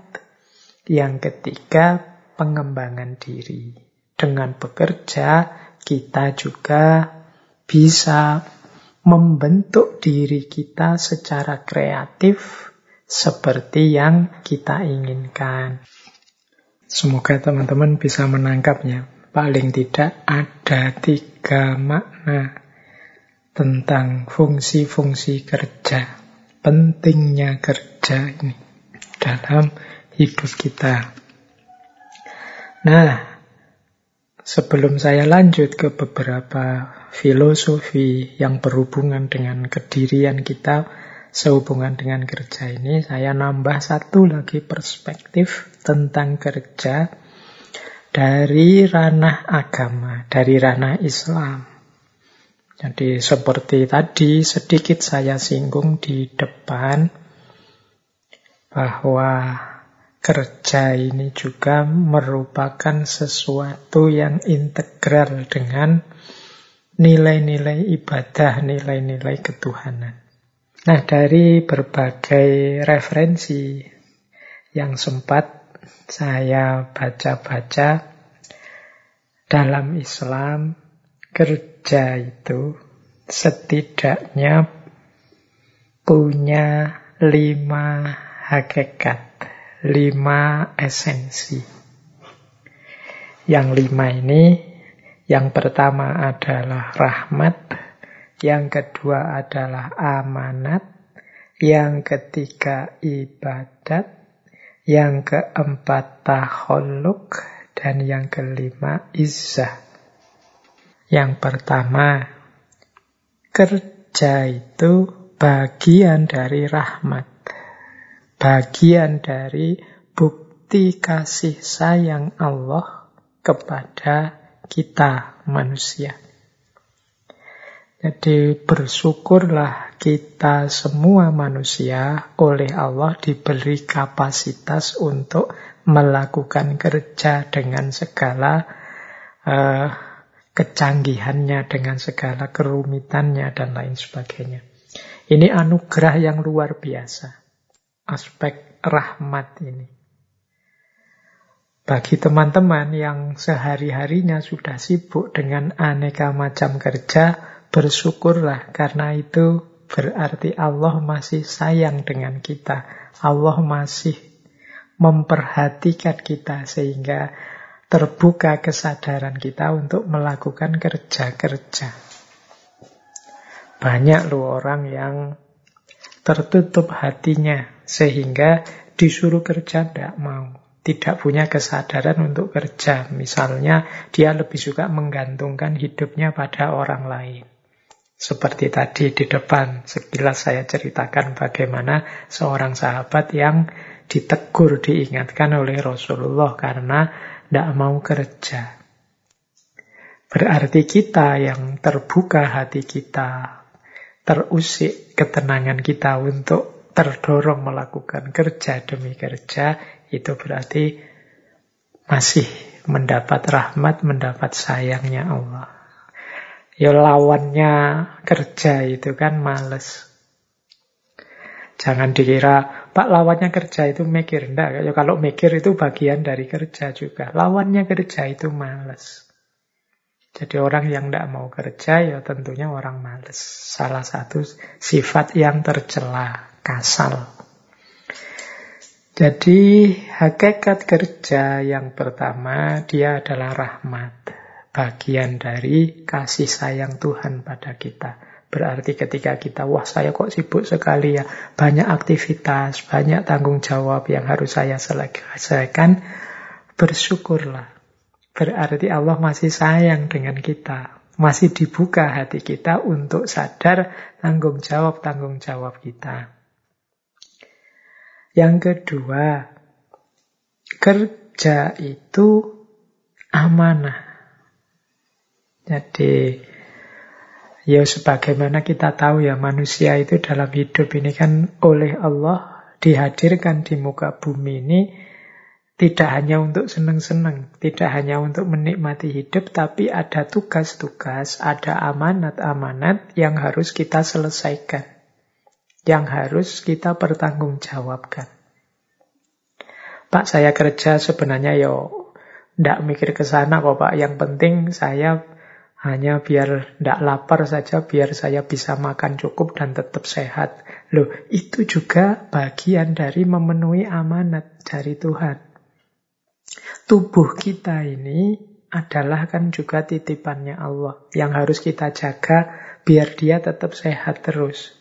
Yang ketiga, pengembangan diri. Dengan bekerja, kita juga bisa membentuk diri kita secara kreatif seperti yang kita inginkan. Semoga teman-teman bisa menangkapnya. Paling tidak ada tiga makna tentang fungsi-fungsi kerja, pentingnya kerja ini dalam hidup kita. Nah, sebelum saya lanjut ke beberapa filosofi yang berhubungan dengan kedirian kita, sehubungan dengan kerja ini, saya nambah satu lagi perspektif tentang kerja dari ranah agama, dari ranah Islam. Jadi seperti tadi sedikit saya singgung di depan bahwa kerja ini juga merupakan sesuatu yang integral dengan nilai-nilai ibadah, nilai-nilai ketuhanan. Nah, dari berbagai referensi yang sempat saya baca-baca dalam Islam, kerja itu setidaknya punya lima hakikat, lima esensi. Yang lima ini, yang pertama adalah rahmat, yang kedua adalah amanat, yang ketiga ibadat, yang keempat taholuk, dan yang kelima izzah. Yang pertama, kerja itu bagian dari rahmat. Bagian dari bukti kasih sayang Allah kepada kita manusia. Jadi bersyukurlah kita semua manusia oleh Allah diberi kapasitas untuk melakukan kerja dengan segala uh, kecanggihannya, dengan segala kerumitannya dan lain sebagainya. Ini anugerah yang luar biasa. Aspek rahmat ini. Bagi teman-teman yang sehari-harinya sudah sibuk dengan aneka macam kerja, bersyukurlah karena itu berarti Allah masih sayang dengan kita. Allah masih memperhatikan kita sehingga terbuka kesadaran kita untuk melakukan kerja-kerja. Banyak loh orang yang tertutup hatinya sehingga disuruh kerja tidak mau. Tidak punya kesadaran untuk kerja. Misalnya dia lebih suka menggantungkan hidupnya pada orang lain. Seperti tadi di depan, sekilas saya ceritakan bagaimana seorang sahabat yang ditegur, diingatkan oleh Rasulullah karena tidak mau kerja. Berarti kita yang terbuka hati kita, terusik ketenangan kita untuk terdorong melakukan kerja demi kerja, itu berarti masih mendapat rahmat, mendapat sayangnya Allah. Ya lawannya kerja itu kan males. Jangan dikira, Pak lawannya kerja itu mikir. Enggak, ya kalau mikir itu bagian dari kerja juga. Lawannya kerja itu males. Jadi orang yang tidak mau kerja ya tentunya orang males. Salah satu sifat yang tercela, kasal. Jadi hakikat kerja yang pertama dia adalah rahmat bagian dari kasih sayang Tuhan pada kita. Berarti ketika kita, wah saya kok sibuk sekali ya, banyak aktivitas, banyak tanggung jawab yang harus saya selesaikan, bersyukurlah. Berarti Allah masih sayang dengan kita, masih dibuka hati kita untuk sadar tanggung jawab-tanggung jawab kita. Yang kedua, kerja itu amanah. Jadi ya sebagaimana kita tahu ya manusia itu dalam hidup ini kan oleh Allah dihadirkan di muka bumi ini tidak hanya untuk senang-senang, tidak hanya untuk menikmati hidup, tapi ada tugas-tugas, ada amanat-amanat yang harus kita selesaikan, yang harus kita pertanggungjawabkan. Pak, saya kerja sebenarnya yo tidak mikir ke sana kok Pak. Yang penting saya hanya biar tidak lapar saja, biar saya bisa makan cukup dan tetap sehat. Loh, itu juga bagian dari memenuhi amanat dari Tuhan. Tubuh kita ini adalah kan juga titipannya Allah yang harus kita jaga biar dia tetap sehat terus.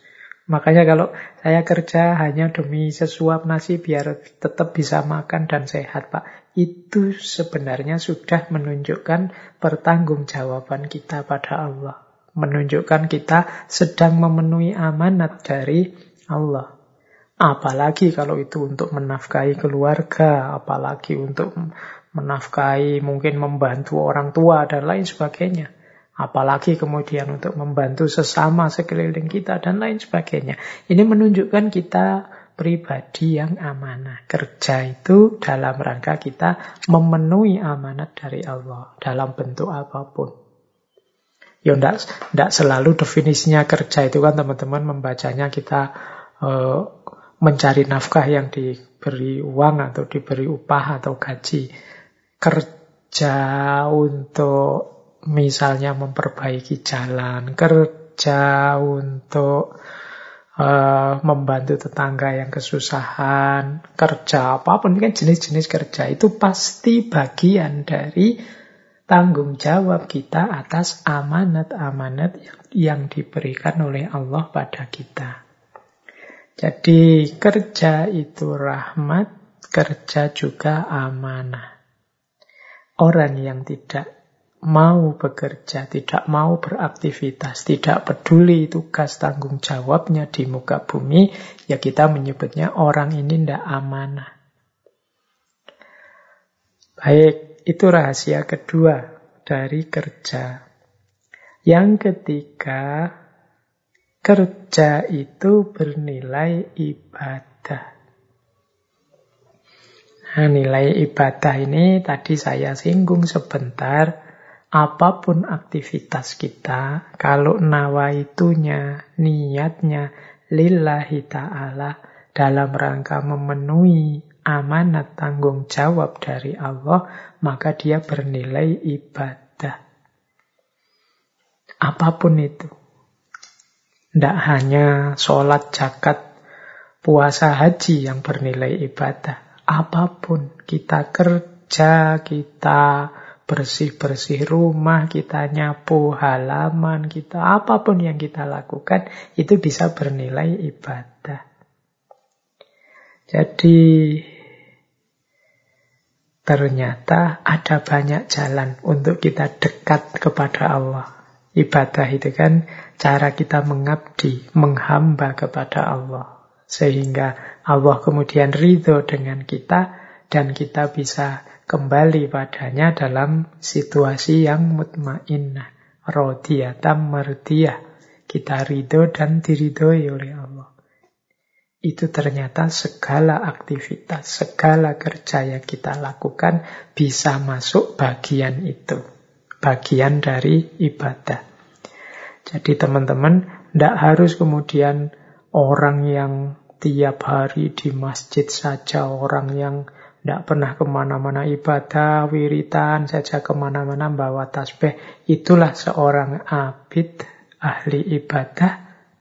Makanya kalau saya kerja hanya demi sesuap nasi biar tetap bisa makan dan sehat, Pak. Itu sebenarnya sudah menunjukkan pertanggungjawaban kita pada Allah. Menunjukkan kita sedang memenuhi amanat dari Allah. Apalagi kalau itu untuk menafkahi keluarga, apalagi untuk menafkahi mungkin membantu orang tua dan lain sebagainya. Apalagi kemudian untuk membantu sesama sekeliling kita dan lain sebagainya. Ini menunjukkan kita pribadi yang amanah. Kerja itu dalam rangka kita memenuhi amanat dari Allah dalam bentuk apa pun. Ya tidak selalu definisinya kerja itu kan teman-teman membacanya kita uh, mencari nafkah yang diberi uang atau diberi upah atau gaji. Kerja untuk misalnya memperbaiki jalan, kerja untuk uh, membantu tetangga yang kesusahan, kerja apa pun kan jenis-jenis kerja itu pasti bagian dari tanggung jawab kita atas amanat-amanat yang, yang diberikan oleh Allah pada kita. Jadi kerja itu rahmat, kerja juga amanah. Orang yang tidak mau bekerja, tidak mau beraktivitas, tidak peduli tugas tanggung jawabnya di muka bumi, ya kita menyebutnya orang ini tidak amanah. Baik, itu rahasia kedua dari kerja. Yang ketiga, kerja itu bernilai ibadah. Nah, nilai ibadah ini tadi saya singgung sebentar. Apa pun aktivitas kita, kalau nawaitunya, niatnya lillahi ta'ala dalam rangka memenuhi amanat tanggung jawab dari Allah, maka dia bernilai ibadah. Apa pun itu. Tidak hanya sholat, zakat, puasa, haji yang bernilai ibadah apa pun. Kita kerja, kita bersih-bersih rumah, kita nyapu halaman, kita apa pun yang kita lakukan itu bisa bernilai ibadah. Jadi ternyata ada banyak jalan untuk kita dekat kepada Allah. Ibadah itu kan cara kita mengabdi, menghamba kepada Allah. Sehingga Allah kemudian ridho dengan kita dan kita bisa kembali padanya dalam situasi yang mutmainnah. Rodiyatam merdiyah. Kita ridho dan diridhoi oleh Allah. Itu ternyata segala aktivitas, segala kerja yang kita lakukan bisa masuk bagian itu. Bagian dari ibadah. Jadi teman-teman, tidak harus kemudian orang yang tiap hari di masjid saja, orang yang tidak pernah ke mana-mana ibadah, wiritan saja ke mana-mana bawa tasbih. Itulah seorang abid, ahli ibadah,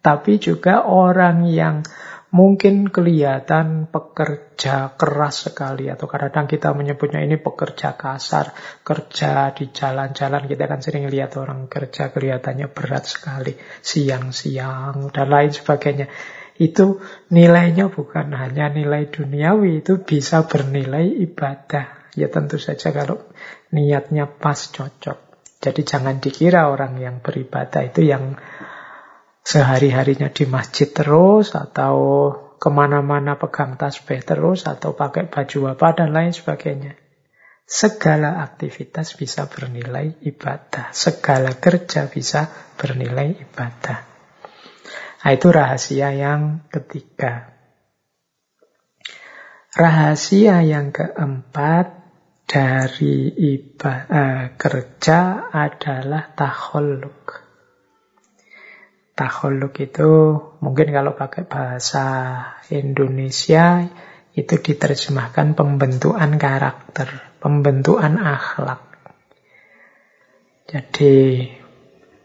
tapi juga orang yang mungkin kelihatan pekerja keras sekali atau kadang-kadang kita menyebutnya ini pekerja kasar, kerja di jalan-jalan kita kan sering lihat orang kerja kelihatannya berat sekali, siang-siang dan lain sebagainya. Itu nilainya bukan hanya nilai duniawi, itu bisa bernilai ibadah. Ya tentu saja kalau niatnya pas cocok. Jadi jangan dikira orang yang beribadah itu yang sehari-harinya di masjid terus atau ke mana-mana pegang tasbih terus atau pakai baju apa dan lain sebagainya. Segala aktivitas bisa bernilai ibadah. Segala kerja bisa bernilai ibadah. Nah, itu rahasia yang ketiga. Rahasia yang keempat dari ibadah eh, kerja adalah taholuk. Taholuk itu mungkin kalau pakai bahasa Indonesia itu diterjemahkan pembentukan karakter, pembentukan akhlak. Jadi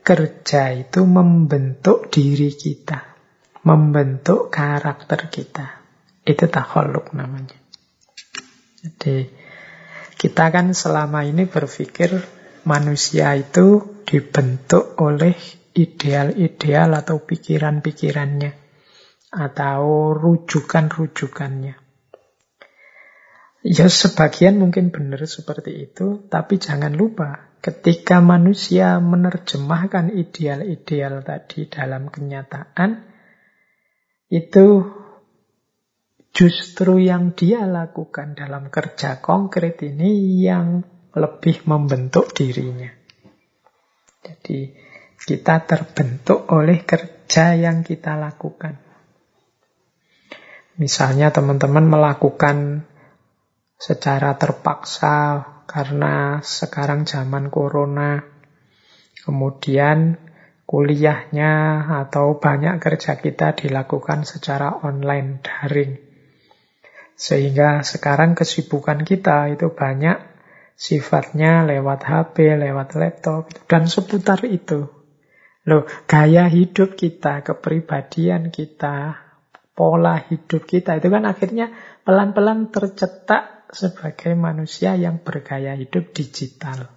Kerja itu membentuk diri kita, membentuk karakter kita. Itu takholuk namanya. Jadi kita kan selama ini berpikir manusia itu dibentuk oleh ideal-ideal atau pikiran-pikirannya atau rujukan-rujukannya. Ya sebagian mungkin benar seperti itu, tapi jangan lupa ketika manusia menerjemahkan ideal-ideal tadi dalam kenyataan, itu justru yang dia lakukan dalam kerja konkret ini yang lebih membentuk dirinya. Jadi kita terbentuk oleh kerja yang kita lakukan. Misalnya teman-teman melakukan secara terpaksa karena sekarang zaman corona. Kemudian kuliahnya atau banyak kerja kita dilakukan secara online daring. Sehingga sekarang kesibukan kita itu banyak sifatnya lewat HP, lewat laptop, dan seputar itu. Loh, gaya hidup kita, kepribadian kita, pola hidup kita itu kan akhirnya pelan-pelan tercetak sebagai manusia yang bergaya hidup digital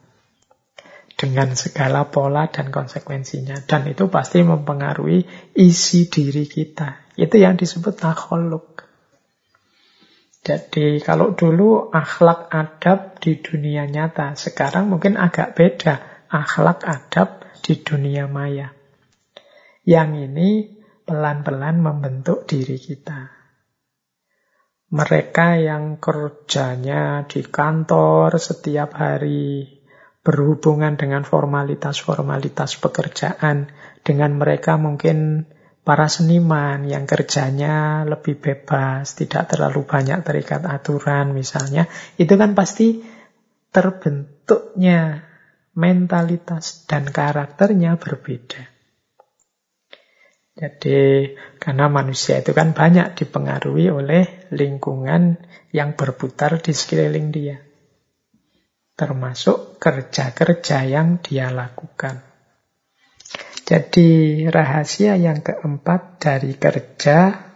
dengan segala pola dan konsekuensinya. Dan itu pasti mempengaruhi isi diri kita. Itu yang disebut akholuk. Jadi kalau dulu akhlak adab di dunia nyata, sekarang mungkin agak beda. Akhlak adab di dunia maya. Yang ini pelan-pelan membentuk diri kita mereka yang kerjanya di kantor setiap hari, berhubungan dengan formalitas-formalitas pekerjaan. Dengan mereka mungkin para seniman yang kerjanya lebih bebas, tidak terlalu banyak terikat aturan misalnya. Itu kan pasti terbentuknya mentalitas dan karakternya berbeda. Jadi karena manusia itu kan banyak dipengaruhi oleh lingkungan yang berputar di sekeliling dia. Termasuk kerja-kerja yang dia lakukan. Jadi rahasia yang keempat dari kerja,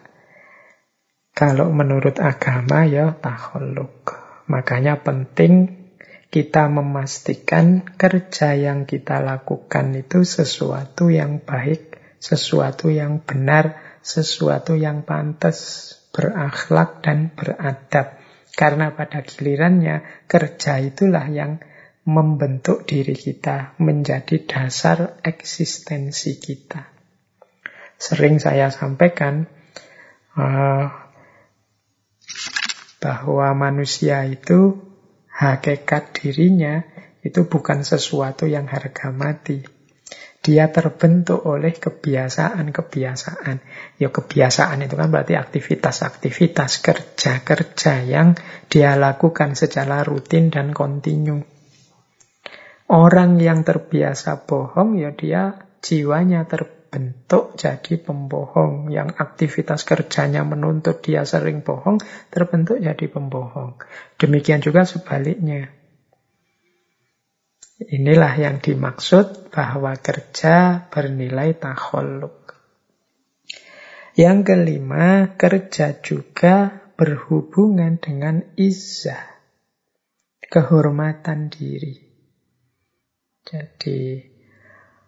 kalau menurut agama ya taholuk. Makanya penting kita memastikan kerja yang kita lakukan itu sesuatu yang baik sesuatu yang benar, sesuatu yang pantas, berakhlak dan beradab. Karena pada gilirannya kerja itulah yang membentuk diri kita menjadi dasar eksistensi kita. Sering saya sampaikan uh, bahwa manusia itu hakikat dirinya itu bukan sesuatu yang harga mati, dia terbentuk oleh kebiasaan-kebiasaan. Ya kebiasaan itu kan berarti aktivitas-aktivitas kerja-kerja yang dia lakukan secara rutin dan kontinu. Orang yang terbiasa bohong ya dia jiwanya terbentuk jadi pembohong. Yang aktivitas kerjanya menuntut dia sering bohong, terbentuk jadi pembohong. Demikian juga sebaliknya. Inilah yang dimaksud bahwa kerja bernilai takholuk. Yang kelima, kerja juga berhubungan dengan izzah, kehormatan diri. Jadi,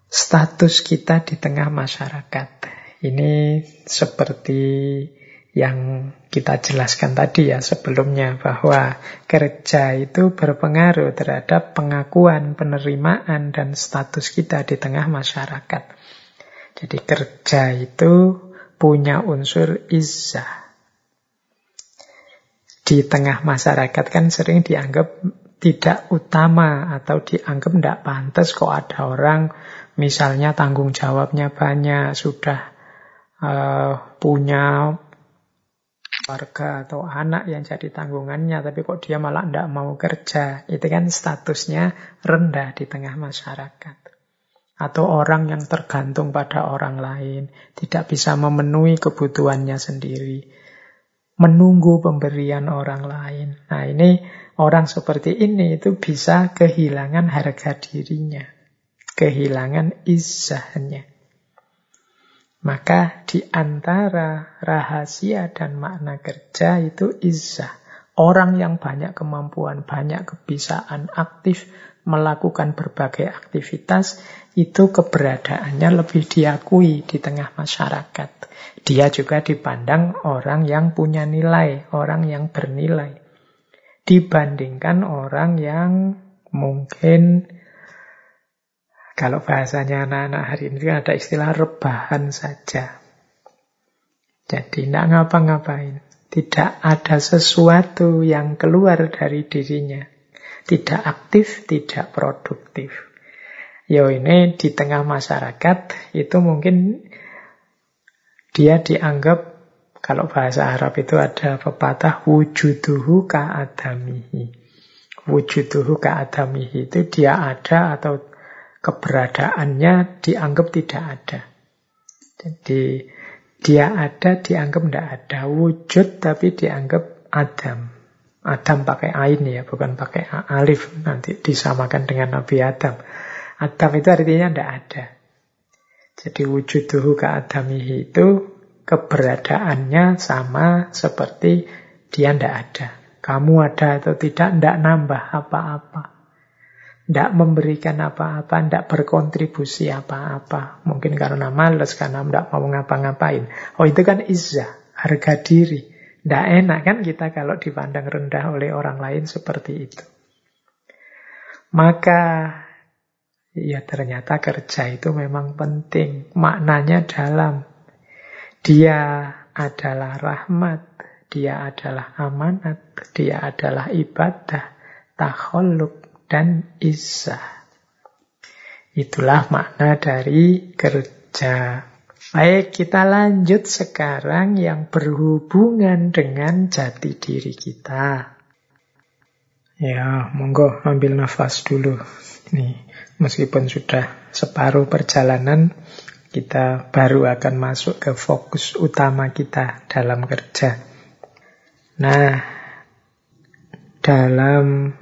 status kita di tengah masyarakat. Ini seperti yang kita jelaskan tadi ya sebelumnya bahwa kerja itu berpengaruh terhadap pengakuan, penerimaan dan status kita di tengah masyarakat. Jadi kerja itu punya unsur izzah. Di tengah masyarakat kan sering dianggap tidak utama atau dianggap tidak pantas kok ada orang misalnya tanggung jawabnya banyak, sudah uh, punya keluarga atau anak yang jadi tanggungannya, tapi kok dia malah tidak mau kerja. Itu kan statusnya rendah di tengah masyarakat. Atau orang yang tergantung pada orang lain, tidak bisa memenuhi kebutuhannya sendiri. Menunggu pemberian orang lain. Nah ini orang seperti ini itu bisa kehilangan harga dirinya. Kehilangan izahnya. Maka di antara rahasia dan makna kerja itu izzah. Orang yang banyak kemampuan, banyak kebisaan, aktif melakukan berbagai aktivitas, itu keberadaannya lebih diakui di tengah masyarakat. Dia juga dipandang orang yang punya nilai, orang yang bernilai. Dibandingkan orang yang mungkin kalau bahasanya anak-anak hari ini kan ada istilah rebahan saja. Jadi tidak ngapa-ngapain. Tidak ada sesuatu yang keluar dari dirinya. Tidak aktif, tidak produktif. Yo ini di tengah masyarakat itu mungkin dia dianggap kalau bahasa Arab itu ada pepatah wujuduhu ka'adamihi. Wujuduhu ka'adamihi itu dia ada atau keberadaannya dianggap tidak ada. Jadi dia ada dianggap tidak ada. Wujud tapi dianggap Adam. Adam pakai ain ya, bukan pakai alif. Nanti disamakan dengan Nabi Adam. Adam itu artinya tidak ada. Jadi wujuduhu ke adamihi itu keberadaannya sama seperti dia tidak ada. Kamu ada atau tidak, tidak nambah apa-apa. Tidak memberikan apa-apa, tidak berkontribusi apa-apa. Mungkin karena males, karena tidak mau ngapa-ngapain. Oh itu kan izzah, harga diri. Tidak enak kan kita kalau dipandang rendah oleh orang lain seperti itu. Maka ya ternyata kerja itu memang penting. Maknanya dalam. Dia adalah rahmat, dia adalah amanat, dia adalah ibadah, takholuk, dan Isa. Itulah makna dari kerja. Baik, kita lanjut sekarang yang berhubungan dengan jati diri kita. Ya, monggo ambil nafas dulu. Ini meskipun sudah separuh perjalanan, kita baru akan masuk ke fokus utama kita dalam kerja. Nah, dalam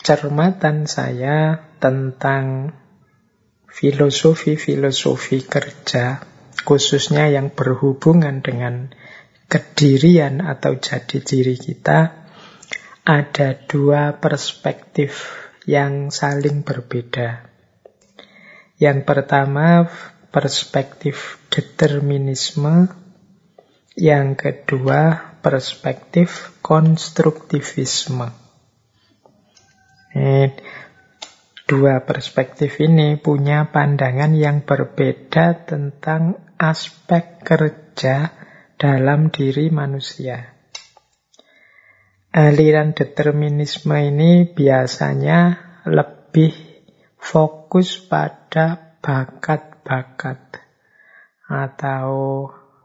cermatan saya tentang filosofi-filosofi kerja, khususnya yang berhubungan dengan kedirian atau jati diri kita, ada dua perspektif yang saling berbeda. Yang pertama, perspektif determinisme. Yang kedua, perspektif konstruktivisme. Ini Dua perspektif ini punya pandangan yang berbeda tentang aspek kerja dalam diri manusia. Aliran determinisme ini biasanya lebih fokus pada bakat-bakat atau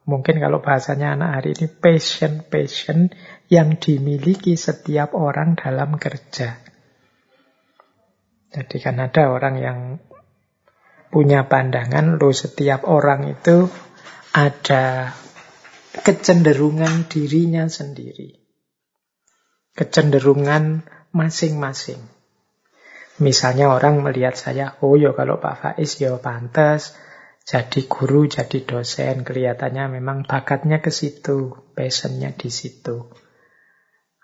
mungkin kalau bahasanya anak hari ini passion-passion yang dimiliki setiap orang dalam kerja. Jadi kan ada orang yang punya pandangan, lo setiap orang itu ada kecenderungan dirinya sendiri. Kecenderungan masing-masing. Misalnya orang melihat saya, oh ya kalau Pak Faiz ya pantas jadi guru, jadi dosen. Kelihatannya memang bakatnya ke situ, passionnya di situ.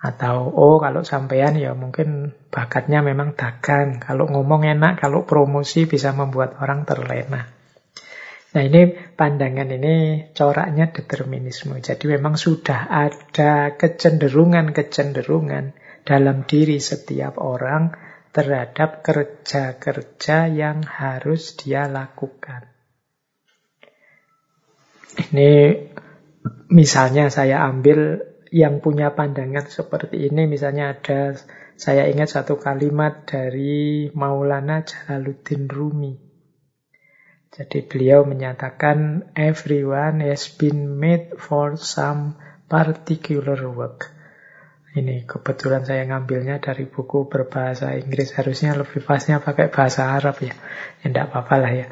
Atau, oh kalau sampean ya mungkin bakatnya memang dagang. Kalau ngomong enak, kalau promosi bisa membuat orang terlena. Nah ini pandangan ini coraknya determinisme. Jadi memang sudah ada kecenderungan-kecenderungan dalam diri setiap orang terhadap kerja-kerja yang harus dia lakukan. Ini misalnya saya ambil yang punya pandangan seperti ini misalnya ada saya ingat satu kalimat dari Maulana Jalaluddin Rumi. Jadi beliau menyatakan everyone has been made for some particular work. Ini kebetulan saya ngambilnya dari buku berbahasa Inggris. Harusnya lebih pasnya pakai bahasa Arab ya. Ya apa-apa lah ya.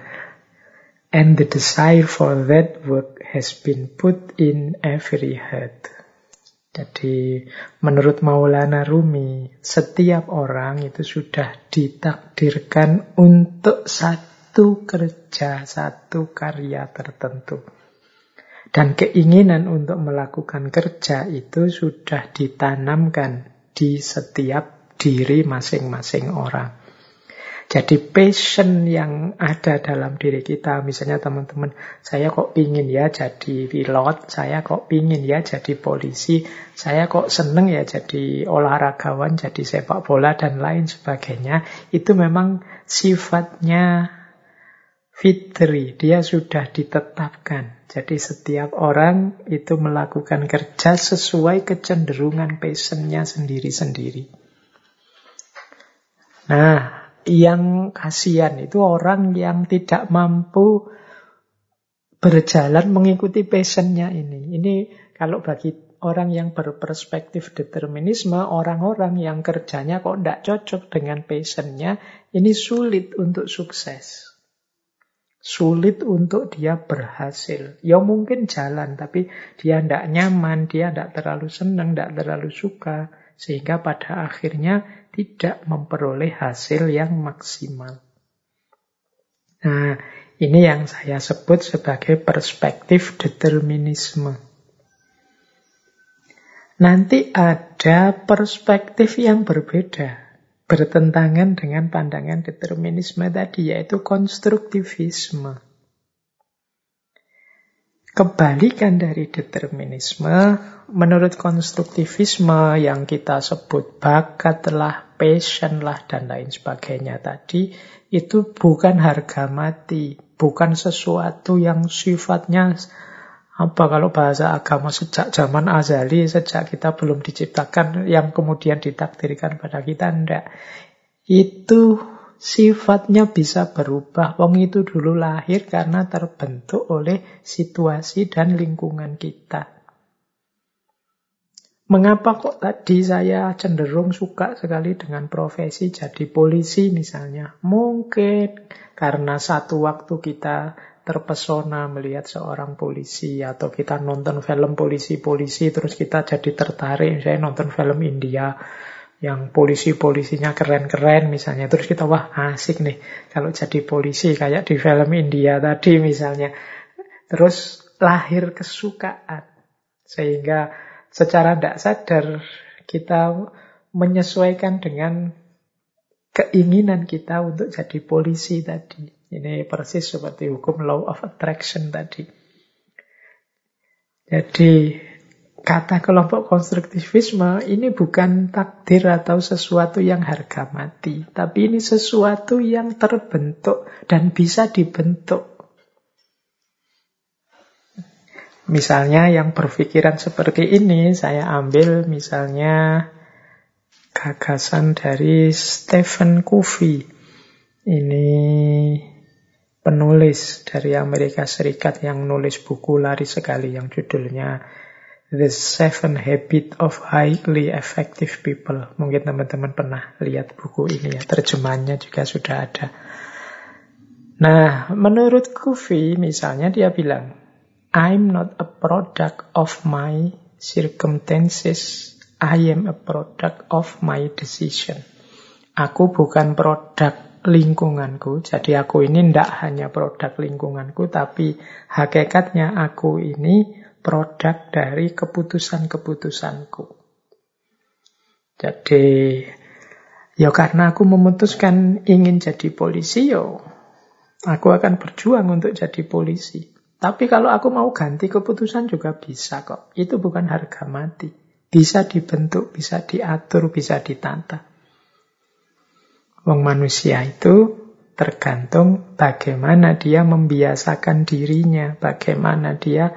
And the desire for that work has been put in every heart. Jadi menurut Maulana Rumi, setiap orang itu sudah ditakdirkan untuk satu kerja, satu karya tertentu. Dan keinginan untuk melakukan kerja itu sudah ditanamkan di setiap diri masing-masing orang. Jadi passion yang ada dalam diri kita, misalnya teman-teman, saya kok pingin ya jadi pilot, saya kok pingin ya jadi polisi, saya kok seneng ya jadi olahragawan, jadi sepak bola dan lain sebagainya, itu memang sifatnya fitri, dia sudah ditetapkan. Jadi setiap orang itu melakukan kerja sesuai kecenderungan passionnya sendiri-sendiri. Nah, yang kasihan itu orang yang tidak mampu berjalan mengikuti passionnya ini. Ini kalau bagi orang yang berperspektif determinisme, orang-orang yang kerjanya kok tidak cocok dengan passionnya, ini sulit untuk sukses. Sulit untuk dia berhasil. Ya mungkin jalan, tapi dia tidak nyaman, dia tidak terlalu senang, tidak terlalu suka. Sehingga pada akhirnya tidak memperoleh hasil yang maksimal. Nah, ini yang saya sebut sebagai perspektif determinisme. Nanti ada perspektif yang berbeda, bertentangan dengan pandangan determinisme tadi, yaitu konstruktivisme. Kebalikan dari determinisme, menurut konstruktivisme yang kita sebut bakatlah passion lah dan lain sebagainya tadi itu bukan harga mati, bukan sesuatu yang sifatnya apa kalau bahasa agama sejak zaman azali, sejak kita belum diciptakan yang kemudian ditakdirkan pada kita, enggak. Itu sifatnya bisa berubah. Wong itu dulu lahir karena terbentuk oleh situasi dan lingkungan kita. Mengapa kok tadi saya cenderung suka sekali dengan profesi jadi polisi misalnya? Mungkin karena satu waktu kita terpesona melihat seorang polisi atau kita nonton film polisi-polisi terus kita jadi tertarik saya nonton film India yang polisi-polisinya keren-keren misalnya terus kita wah asik nih kalau jadi polisi kayak di film India tadi misalnya terus lahir kesukaan sehingga secara tidak sadar kita menyesuaikan dengan keinginan kita untuk jadi polisi tadi. Ini persis seperti hukum law of attraction tadi. Jadi kata kelompok konstruktivisme ini bukan takdir atau sesuatu yang harga mati, tapi ini sesuatu yang terbentuk dan bisa dibentuk. Misalnya yang berpikiran seperti ini saya ambil misalnya gagasan dari Stephen Covey. Ini penulis dari Amerika Serikat yang nulis buku lari sekali yang judulnya The Seven Habits of Highly Effective People. Mungkin teman-teman pernah lihat buku ini ya, terjemahannya juga sudah ada. Nah, menurut Kufi misalnya dia bilang, I'm not a product of my circumstances, I am a product of my decision. Aku bukan produk lingkunganku. Jadi aku ini tidak hanya produk lingkunganku, tapi hakikatnya aku ini produk dari keputusan-keputusanku. Jadi, ya karena aku memutuskan ingin jadi polisi, yo aku akan berjuang untuk jadi polisi. Tapi kalau aku mau ganti keputusan juga bisa kok. Itu bukan harga mati. Bisa dibentuk, bisa diatur, bisa ditata. Wong manusia itu tergantung bagaimana dia membiasakan dirinya, bagaimana dia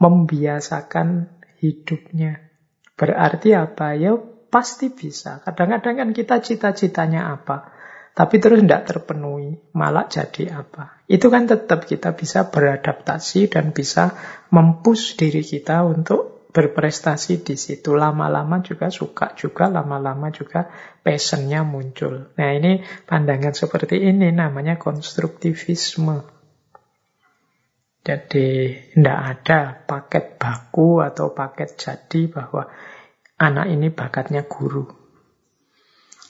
membiasakan hidupnya. Berarti apa? Ya pasti bisa. Kadang-kadang kan kita cita-citanya apa, tapi terus tidak terpenuhi, malah jadi apa. Itu kan tetap kita bisa beradaptasi dan bisa mempus diri kita untuk berprestasi di situ. Lama-lama juga suka juga, lama-lama juga passionnya muncul. Nah ini pandangan seperti ini namanya konstruktivisme. Jadi tidak ada paket baku atau paket jadi bahwa anak ini bakatnya guru.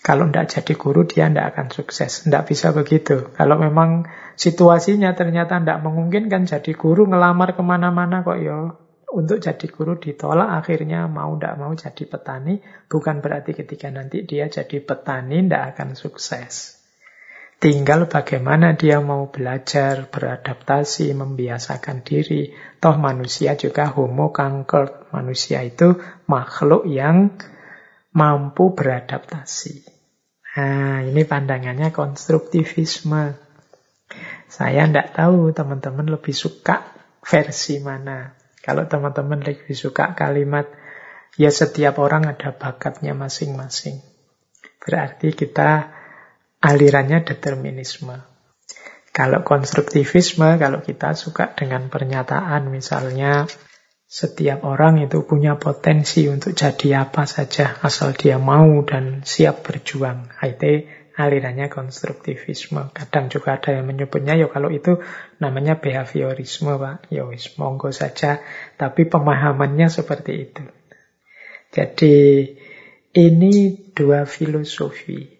Kalau tidak jadi guru, dia tidak akan sukses. Tidak bisa begitu. Kalau memang situasinya ternyata tidak memungkinkan jadi guru, ngelamar ke mana-mana kok ya untuk jadi guru ditolak akhirnya mau tidak mau jadi petani bukan berarti ketika nanti dia jadi petani tidak akan sukses tinggal bagaimana dia mau belajar beradaptasi membiasakan diri. Toh manusia juga homo kanker manusia itu makhluk yang mampu beradaptasi. Nah ini pandangannya konstruktivisme. Saya tidak tahu teman-teman lebih suka versi mana. Kalau teman-teman lebih suka kalimat, ya setiap orang ada bakatnya masing-masing. Berarti kita alirannya determinisme. Kalau konstruktivisme, kalau kita suka dengan pernyataan misalnya setiap orang itu punya potensi untuk jadi apa saja asal dia mau dan siap berjuang. Itu alirannya konstruktivisme. Kadang juga ada yang menyebutnya, ya kalau itu namanya behaviorisme, Pak. Ya wis, monggo saja. Tapi pemahamannya seperti itu. Jadi ini dua filosofi.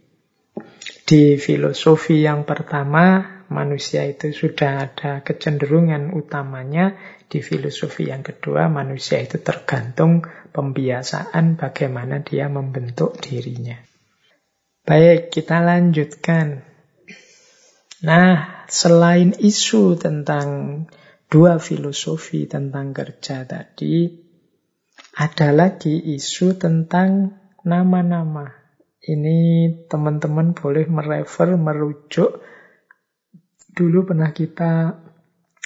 Di filosofi yang pertama, manusia itu sudah ada kecenderungan utamanya. Di filosofi yang kedua, manusia itu tergantung pembiasaan bagaimana dia membentuk dirinya. Baik, kita lanjutkan. Nah, selain isu tentang dua filosofi tentang kerja tadi, ada lagi isu tentang nama-nama. Ini teman-teman boleh merefer, merujuk. Dulu pernah kita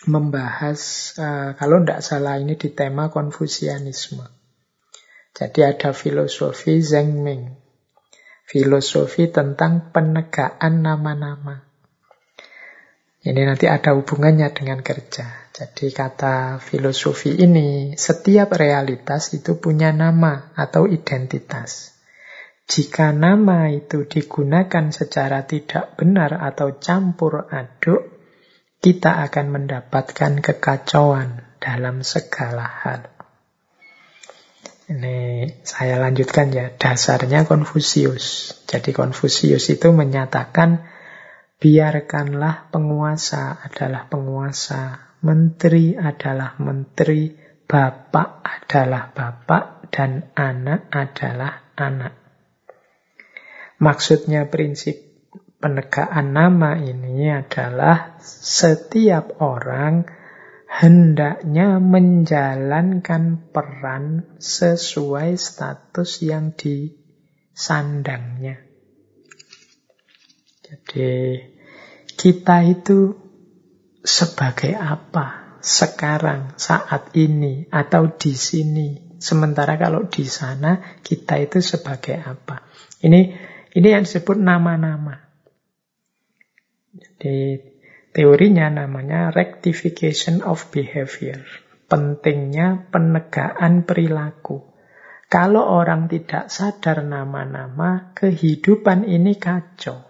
membahas, uh, kalau tidak salah ini di tema konfusianisme. Jadi ada filosofi Zheng Ming. Filosofi tentang penegaan nama-nama. Ini nanti ada hubungannya dengan kerja. Jadi kata filosofi ini, setiap realitas itu punya nama atau identitas. Jika nama itu digunakan secara tidak benar atau campur aduk, kita akan mendapatkan kekacauan dalam segala hal. Ini saya lanjutkan ya, dasarnya Konfusius. Jadi Konfusius itu menyatakan biarkanlah penguasa adalah penguasa, menteri adalah menteri, bapak adalah bapak, dan anak adalah anak. Maksudnya prinsip penegaan nama ini adalah setiap orang hendaknya menjalankan peran sesuai status yang disandangnya. Jadi kita itu sebagai apa sekarang, saat ini, atau di sini. Sementara kalau di sana kita itu sebagai apa? Ini ini yang disebut nama-nama. Jadi teorinya namanya rectification of behavior. Pentingnya penegaan perilaku. Kalau orang tidak sadar nama-nama, kehidupan ini kacau.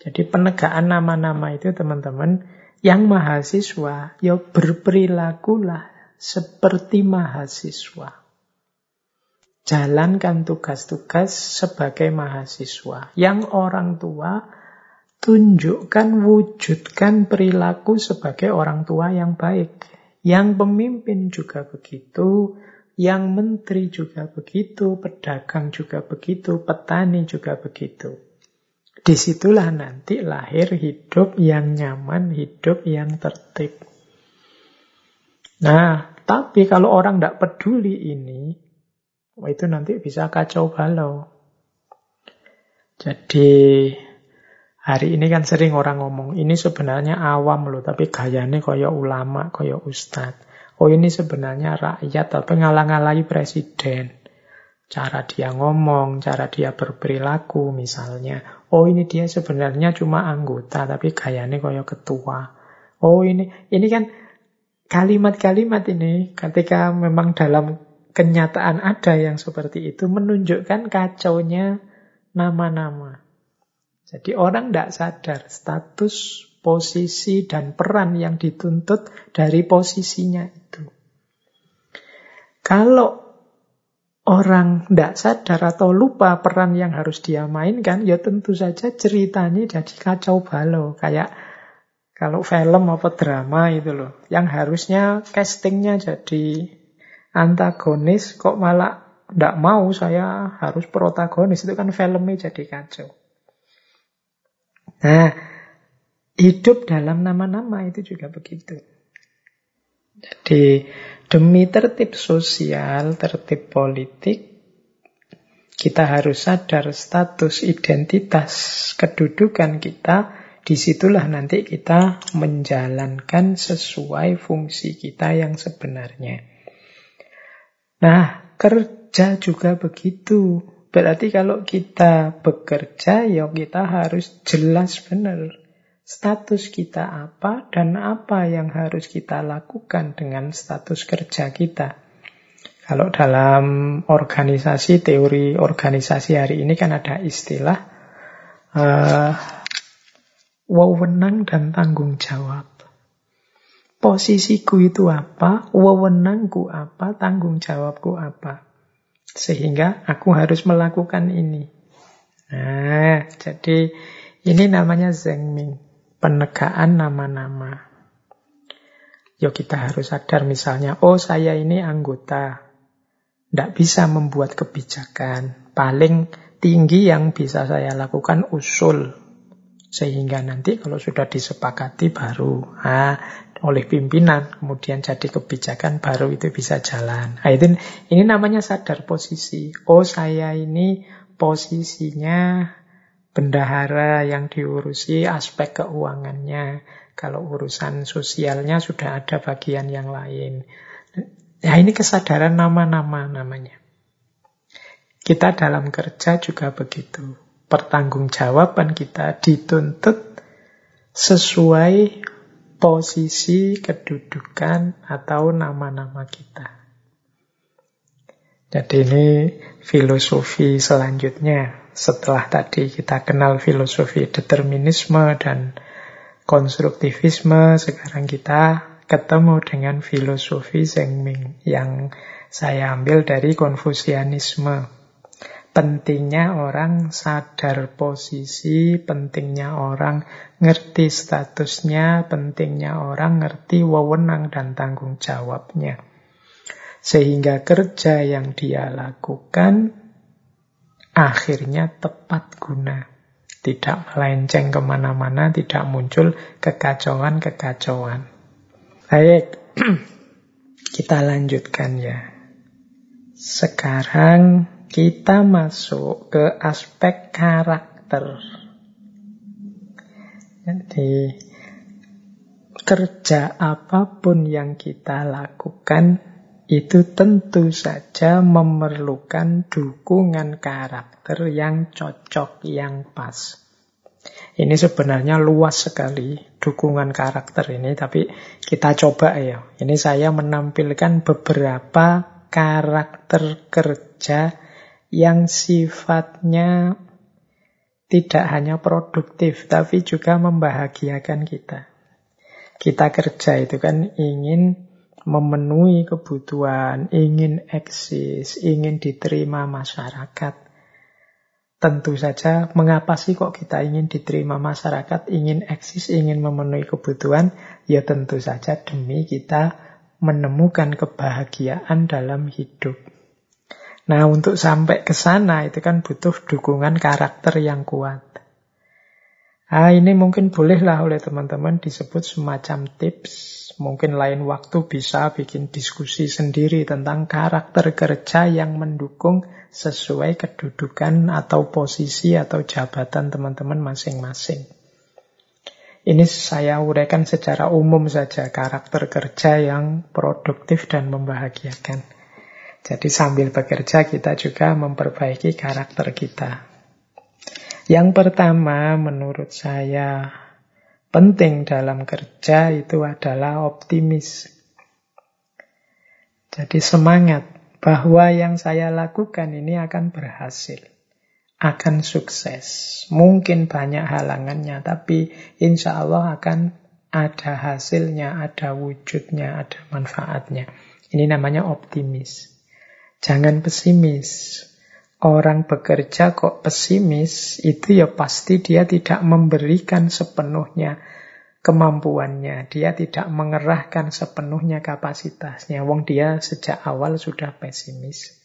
Jadi penegaan nama-nama itu teman-teman, yang mahasiswa, ya berperilakulah seperti mahasiswa. Jalankan tugas-tugas sebagai mahasiswa. Yang orang tua tunjukkan, wujudkan perilaku sebagai orang tua yang baik. Yang pemimpin juga begitu, yang menteri juga begitu, pedagang juga begitu, petani juga begitu. Di situlah nanti lahir hidup yang nyaman, hidup yang tertib. Nah, tapi kalau orang tidak peduli ini, itu nanti bisa kacau balau. Jadi Hari ini kan sering orang ngomong, ini sebenarnya awam loh, tapi gayanya kaya ulama, kaya ustad. Oh ini sebenarnya rakyat, tapi ngalang-alai presiden. Cara dia ngomong, cara dia berperilaku misalnya. Oh ini dia sebenarnya cuma anggota, tapi gayanya kaya ketua. Oh ini, ini kan kalimat-kalimat ini ketika memang dalam kenyataan ada yang seperti itu menunjukkan kacaunya nama-nama. Jadi orang tidak sadar status, posisi, dan peran yang dituntut dari posisinya itu. Kalau orang tidak sadar atau lupa peran yang harus dia mainkan, ya tentu saja ceritanya jadi kacau balau. Kayak kalau film apa drama itu loh. Yang harusnya castingnya jadi antagonis, kok malah tidak mau saya harus protagonis. Itu kan filmnya jadi kacau. Nah, hidup dalam nama-nama itu juga begitu. Jadi, demi tertib sosial, tertib politik, kita harus sadar status identitas kedudukan kita, di situlah nanti kita menjalankan sesuai fungsi kita yang sebenarnya. Nah, kerja juga begitu. Berarti kalau kita bekerja, ya kita harus jelas benar status kita apa dan apa yang harus kita lakukan dengan status kerja kita. Kalau dalam organisasi, teori organisasi hari ini kan ada istilah uh, wewenang dan tanggung jawab. Posisiku itu apa, wewenangku apa, tanggung jawabku apa. Sehingga aku harus melakukan ini. Nah, jadi ini namanya Zengming. Penegaan nama-nama. Yo kita harus sadar misalnya, oh saya ini anggota. Tidak bisa membuat kebijakan. Paling tinggi yang bisa saya lakukan usul. Sehingga nanti kalau sudah disepakati baru. Nah, oleh pimpinan, kemudian jadi kebijakan baru itu bisa jalan. Nah, ini namanya sadar posisi. Oh saya ini posisinya bendahara yang diurusi aspek keuangannya. Kalau urusan sosialnya sudah ada bagian yang lain. Ya ini kesadaran nama-nama namanya. Kita dalam kerja juga begitu. Pertanggungjawaban kita dituntut sesuai posisi, kedudukan, atau nama-nama kita. Jadi ini filosofi selanjutnya. Setelah tadi kita kenal filosofi determinisme dan konstruktivisme, sekarang kita ketemu dengan filosofi Zhengming yang saya ambil dari konfusianisme. Pentingnya orang sadar posisi, pentingnya orang ngerti statusnya, pentingnya orang ngerti wewenang dan tanggung jawabnya. Sehingga kerja yang dia lakukan akhirnya tepat guna. Tidak melenceng ke mana-mana, tidak muncul kekacauan-kekacauan. Baik, kita lanjutkan ya. Sekarang kita masuk ke aspek karakter. Jadi, kerja apa pun yang kita lakukan itu tentu saja memerlukan dukungan karakter yang cocok, yang pas. Ini sebenarnya luas sekali dukungan karakter ini, tapi kita coba ya. Ini saya menampilkan beberapa karakter kerja yang sifatnya tidak hanya produktif, tapi juga membahagiakan kita. Kita kerja itu kan ingin memenuhi kebutuhan, ingin eksis, ingin diterima masyarakat. Tentu saja, mengapa sih kok kita ingin diterima masyarakat, ingin eksis, ingin memenuhi kebutuhan? Ya tentu saja demi kita menemukan kebahagiaan dalam hidup. Nah, untuk sampai ke sana itu kan butuh dukungan karakter yang kuat. Ah, ini mungkin bolehlah oleh teman-teman disebut semacam tips Mungkin lain waktu bisa bikin diskusi sendiri tentang karakter kerja yang mendukung sesuai kedudukan atau posisi atau jabatan teman-teman masing-masing. Ini saya uraikan secara umum saja karakter kerja yang produktif dan membahagiakan. Jadi sambil bekerja kita juga memperbaiki karakter kita. Yang pertama menurut saya penting dalam kerja itu adalah optimis. Jadi semangat bahwa yang saya lakukan ini akan berhasil, akan sukses. Mungkin banyak halangannya, tapi insya Allah akan ada hasilnya, ada wujudnya, ada manfaatnya. Ini namanya optimis. Jangan pesimis. Orang bekerja kok pesimis, itu ya pasti dia tidak memberikan sepenuhnya kemampuannya. Dia tidak mengerahkan sepenuhnya kapasitasnya. Wong dia sejak awal sudah pesimis.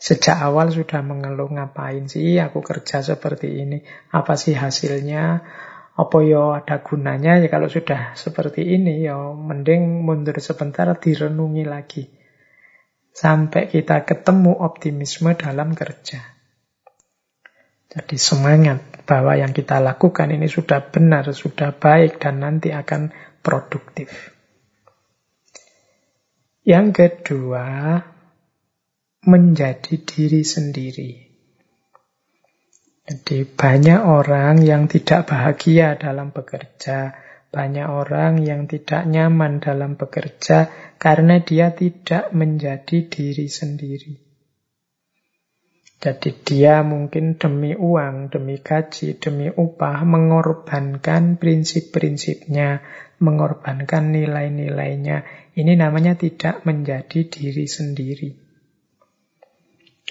Sejak awal sudah mengeluh ngapain sih aku kerja seperti ini. Apa sih hasilnya? Apa yo ya ada gunanya ya kalau sudah seperti ini ya mending mundur sebentar direnungi lagi. Sampai kita ketemu optimisme dalam kerja. Jadi semangat bahwa yang kita lakukan ini sudah benar, sudah baik, dan nanti akan produktif. Yang kedua, menjadi diri sendiri. Jadi banyak orang yang tidak bahagia dalam bekerja, banyak orang yang tidak nyaman dalam bekerja karena dia tidak menjadi diri sendiri. Jadi dia mungkin demi uang, demi gaji, demi upah mengorbankan prinsip-prinsipnya, mengorbankan nilai-nilainya. Ini namanya tidak menjadi diri sendiri.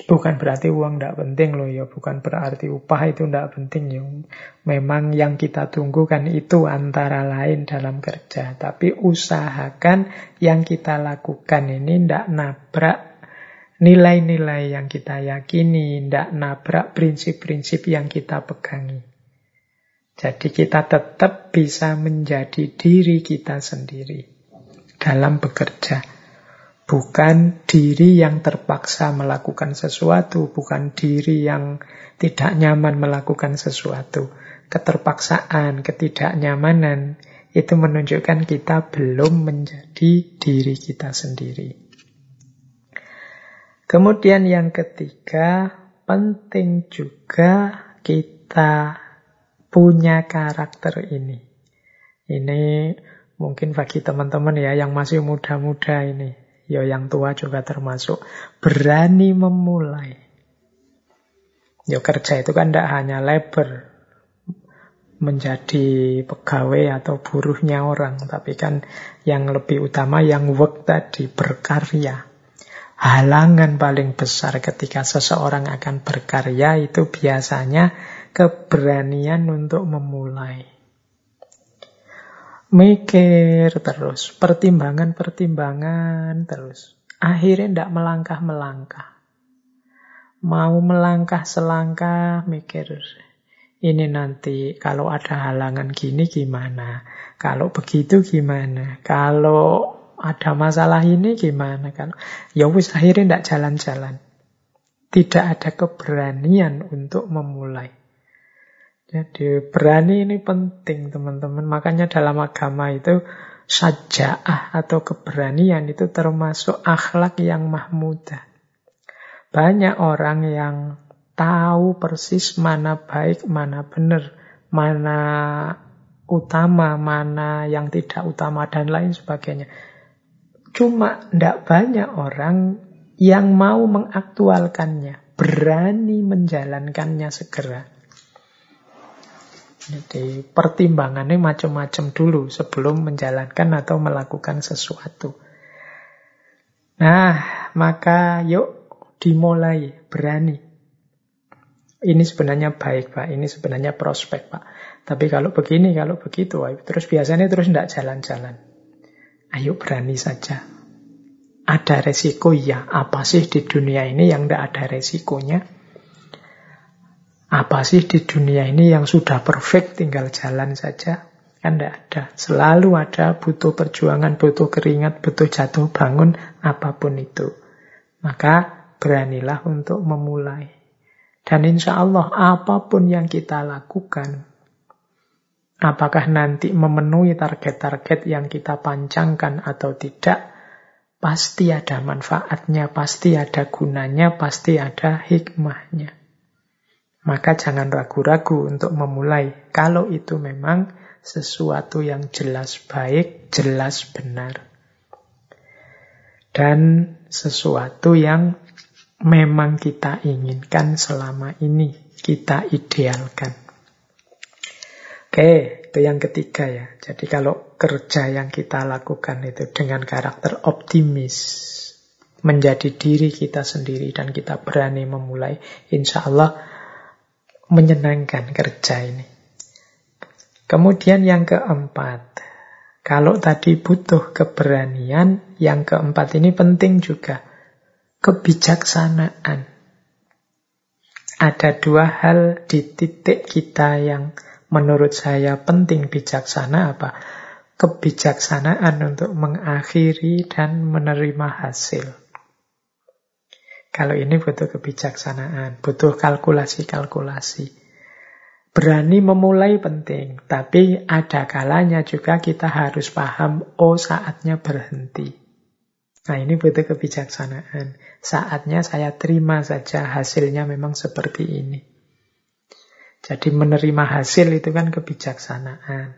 Bukan berarti uang tidak penting loh ya, bukan berarti upah itu tidak penting ya. Memang yang kita tunggu kan itu antara lain dalam kerja. Tapi usahakan yang kita lakukan ini tidak nabrak nilai-nilai yang kita yakini, tidak nabrak prinsip-prinsip yang kita pegangi. Jadi kita tetap bisa menjadi diri kita sendiri dalam bekerja. Bukan diri yang terpaksa melakukan sesuatu, bukan diri yang tidak nyaman melakukan sesuatu. Keterpaksaan, ketidaknyamanan, itu menunjukkan kita belum menjadi diri kita sendiri. Kemudian yang ketiga, penting juga kita punya karakter ini. Ini mungkin bagi teman-teman ya yang masih muda-muda ini, ya yang tua juga termasuk, berani memulai. Ya kerja itu kan tidak hanya labor, menjadi pegawai atau buruhnya orang, tapi kan yang lebih utama yang work tadi, berkarya. Halangan paling besar ketika seseorang akan berkarya itu biasanya keberanian untuk memulai. Mikir terus, pertimbangan-pertimbangan terus. Akhirnya tidak melangkah-melangkah. Mau melangkah selangkah, mikir. Ini nanti kalau ada halangan gini gimana? Kalau begitu gimana? Kalau ada masalah ini gimana kan? Ya wis akhirnya tidak jalan-jalan. Tidak ada keberanian untuk memulai. Jadi berani ini penting teman-teman. Makanya dalam agama itu sajaah atau keberanian itu termasuk akhlak yang mahmudah. Banyak orang yang tahu persis mana baik, mana benar, mana utama, mana yang tidak utama, dan lain sebagainya. Cuma tidak banyak orang yang mau mengaktualkannya, berani menjalankannya segera. Jadi pertimbangannya macam-macam dulu sebelum menjalankan atau melakukan sesuatu. Nah, maka yuk dimulai, berani. Ini sebenarnya baik, Pak. Ini sebenarnya prospek, Pak. Tapi kalau begini, kalau begitu, terus biasanya terus tidak jalan-jalan. Ayo berani saja. Ada resiko ya. Apa sih di dunia ini yang tidak ada resikonya? Apa sih di dunia ini yang sudah perfect tinggal jalan saja? Kan tidak ada. Selalu ada butuh perjuangan, butuh keringat, butuh jatuh bangun, apa pun itu. Maka beranilah untuk memulai. Dan insya Allah apa pun yang kita lakukan, Apakah nanti memenuhi target-target yang kita pancangkan atau tidak, pasti ada manfaatnya, pasti ada gunanya, pasti ada hikmahnya. Maka jangan ragu-ragu untuk memulai kalau itu memang sesuatu yang jelas baik, jelas benar. Dan sesuatu yang memang kita inginkan selama ini, kita idealkan. Oke, itu yang ketiga ya. Jadi kalau kerja yang kita lakukan itu dengan karakter optimis, menjadi diri kita sendiri dan kita berani memulai, insya Allah menyenangkan kerja ini. Kemudian yang keempat, kalau tadi butuh keberanian, yang keempat ini penting juga, kebijaksanaan. Ada dua hal di titik kita yang menurut saya penting bijaksana apa? Kebijaksanaan untuk mengakhiri dan menerima hasil. Kalau ini butuh kebijaksanaan, butuh kalkulasi-kalkulasi. Berani memulai penting, tapi ada kalanya juga kita harus paham, oh saatnya berhenti. Nah ini butuh kebijaksanaan. Saatnya saya terima saja hasilnya memang seperti ini. Jadi menerima hasil itu kan kebijaksanaan.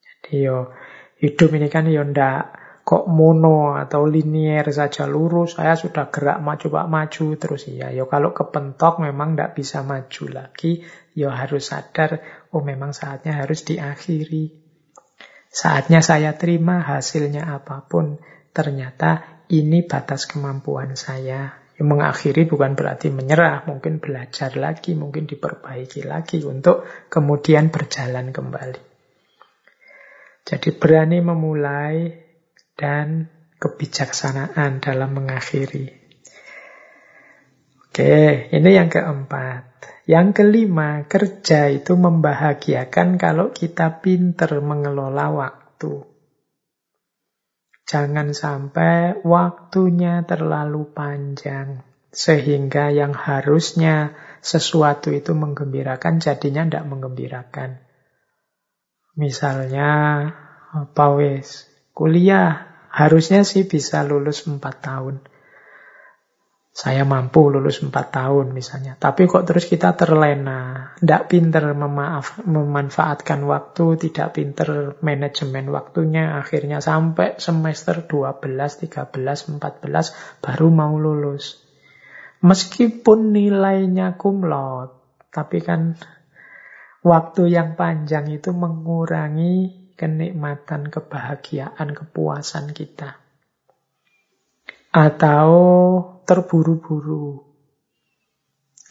Jadi yo hidup ini kan yo ndak kok mono atau linier saja lurus. Saya sudah gerak maju pak maju terus iya. Yo kalau kepentok memang ndak bisa maju lagi. Yo harus sadar oh memang saatnya harus diakhiri. Saatnya saya terima hasilnya apa pun. Ternyata ini batas kemampuan saya. Ya, mengakhiri bukan berarti menyerah, mungkin belajar lagi, mungkin diperbaiki lagi untuk kemudian berjalan kembali. Jadi berani memulai dan kebijaksanaan dalam mengakhiri. Oke, ini yang keempat. Yang kelima, kerja itu membahagiakan kalau kita pinter mengelola waktu. Jangan sampai waktunya terlalu panjang. Sehingga yang harusnya sesuatu itu menggembirakan jadinya tidak menggembirakan. Misalnya, apa kuliah harusnya sih bisa lulus 4 tahun. Saya mampu lulus 4 tahun misalnya. Tapi kok terus kita terlena. Tidak pinter memaaf, memanfaatkan waktu, tidak pinter manajemen waktunya. Akhirnya sampai semester 12, 13, 14 baru mau lulus. Meskipun nilainya kumlot, tapi kan waktu yang panjang itu mengurangi kenikmatan, kebahagiaan, kepuasan kita. Atau terburu-buru.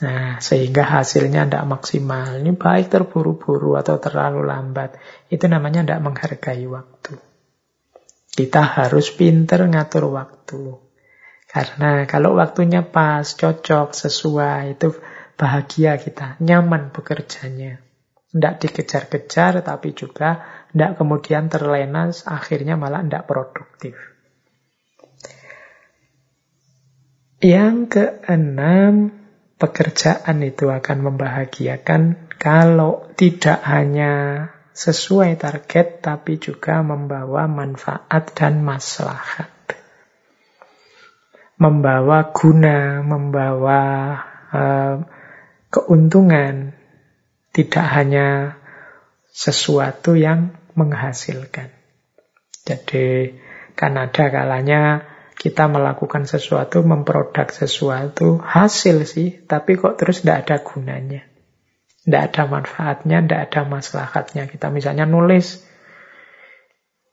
Nah, sehingga hasilnya tidak maksimal. Ini baik terburu-buru atau terlalu lambat. Itu namanya tidak menghargai waktu. Kita harus pinter ngatur waktu. Karena kalau waktunya pas, cocok, sesuai, itu bahagia kita, nyaman bekerjanya. Tidak dikejar-kejar, tapi juga tidak kemudian terlena, akhirnya malah tidak produktif. Yang keenam, pekerjaan itu akan membahagiakan kalau tidak hanya sesuai target, tapi juga membawa manfaat dan maslahat. Membawa guna, membawa uh, keuntungan, tidak hanya sesuatu yang menghasilkan. Jadi kan ada kalanya kita melakukan sesuatu, memproduk sesuatu, hasil sih, tapi kok terus tidak ada gunanya. Tidak ada manfaatnya, tidak ada maslahatnya. Kita misalnya nulis,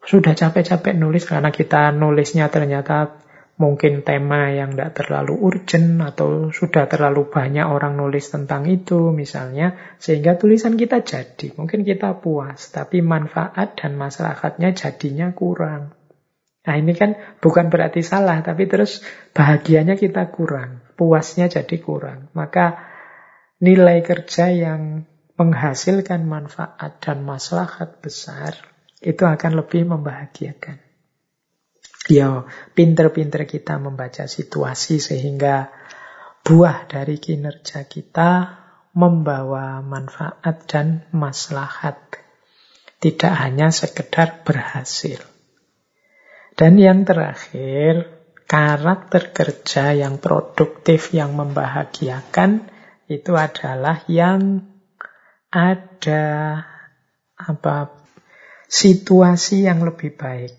sudah capek-capek nulis karena kita nulisnya ternyata mungkin tema yang tidak terlalu urgent atau sudah terlalu banyak orang nulis tentang itu misalnya sehingga tulisan kita jadi mungkin kita puas tapi manfaat dan maslahatnya jadinya kurang Nah ini kan bukan berarti salah, tapi terus bahagianya kita kurang, puasnya jadi kurang. Maka nilai kerja yang menghasilkan manfaat dan maslahat besar, itu akan lebih membahagiakan. Ya, pinter-pinter kita membaca situasi sehingga buah dari kinerja kita membawa manfaat dan maslahat. Tidak hanya sekedar berhasil. Dan yang terakhir, karakter kerja yang produktif, yang membahagiakan, itu adalah yang ada apa situasi yang lebih baik.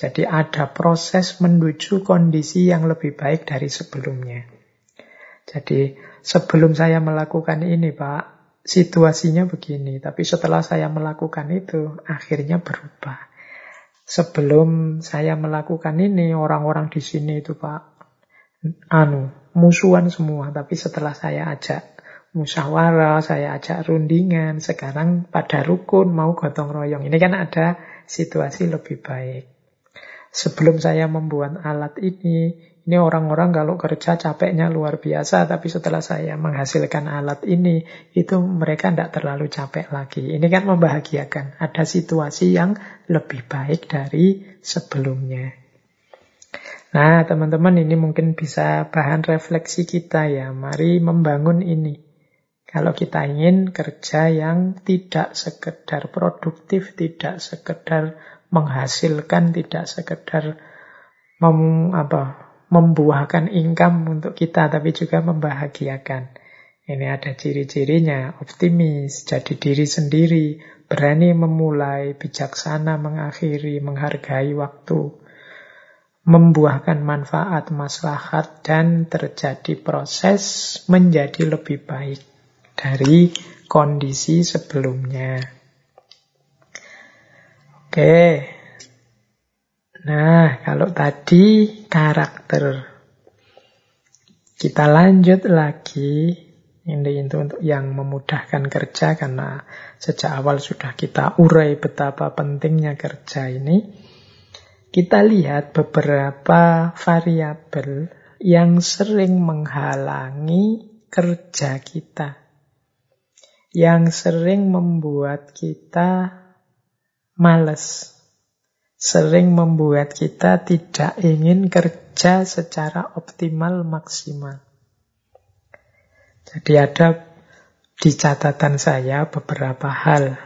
Jadi ada proses menuju kondisi yang lebih baik dari sebelumnya. Jadi sebelum saya melakukan ini, Pak, situasinya begini. Tapi setelah saya melakukan itu, akhirnya berubah. Sebelum saya melakukan ini, orang-orang di sini itu Pak, anu, musuhan semua. Tapi setelah saya ajak musyawarah, saya ajak rundingan, sekarang pada rukun mau gotong royong. Ini kan ada situasi lebih baik. Sebelum saya membuat alat ini, ini orang-orang kalau kerja capeknya luar biasa, tapi setelah saya menghasilkan alat ini, itu mereka tidak terlalu capek lagi. Ini kan membahagiakan. Ada situasi yang lebih baik dari sebelumnya. Nah, teman-teman, ini mungkin bisa bahan refleksi kita ya. Mari membangun ini. Kalau kita ingin kerja yang tidak sekedar produktif, tidak sekedar menghasilkan, tidak sekedar mem, apa, membuahkan income untuk kita, tapi juga membahagiakan. Ini ada ciri-cirinya, optimis, jadi diri sendiri, berani memulai, bijaksana mengakhiri, menghargai waktu, membuahkan manfaat, maslahat, dan terjadi proses menjadi lebih baik dari kondisi sebelumnya. Oke, Nah, kalau tadi karakter. Kita lanjut lagi. Ini itu untuk yang memudahkan kerja karena sejak awal sudah kita urai betapa pentingnya kerja ini. Kita lihat beberapa variabel yang sering menghalangi kerja kita. Yang sering membuat kita males sering membuat kita tidak ingin kerja secara optimal maksimal. Jadi ada di catatan saya beberapa hal.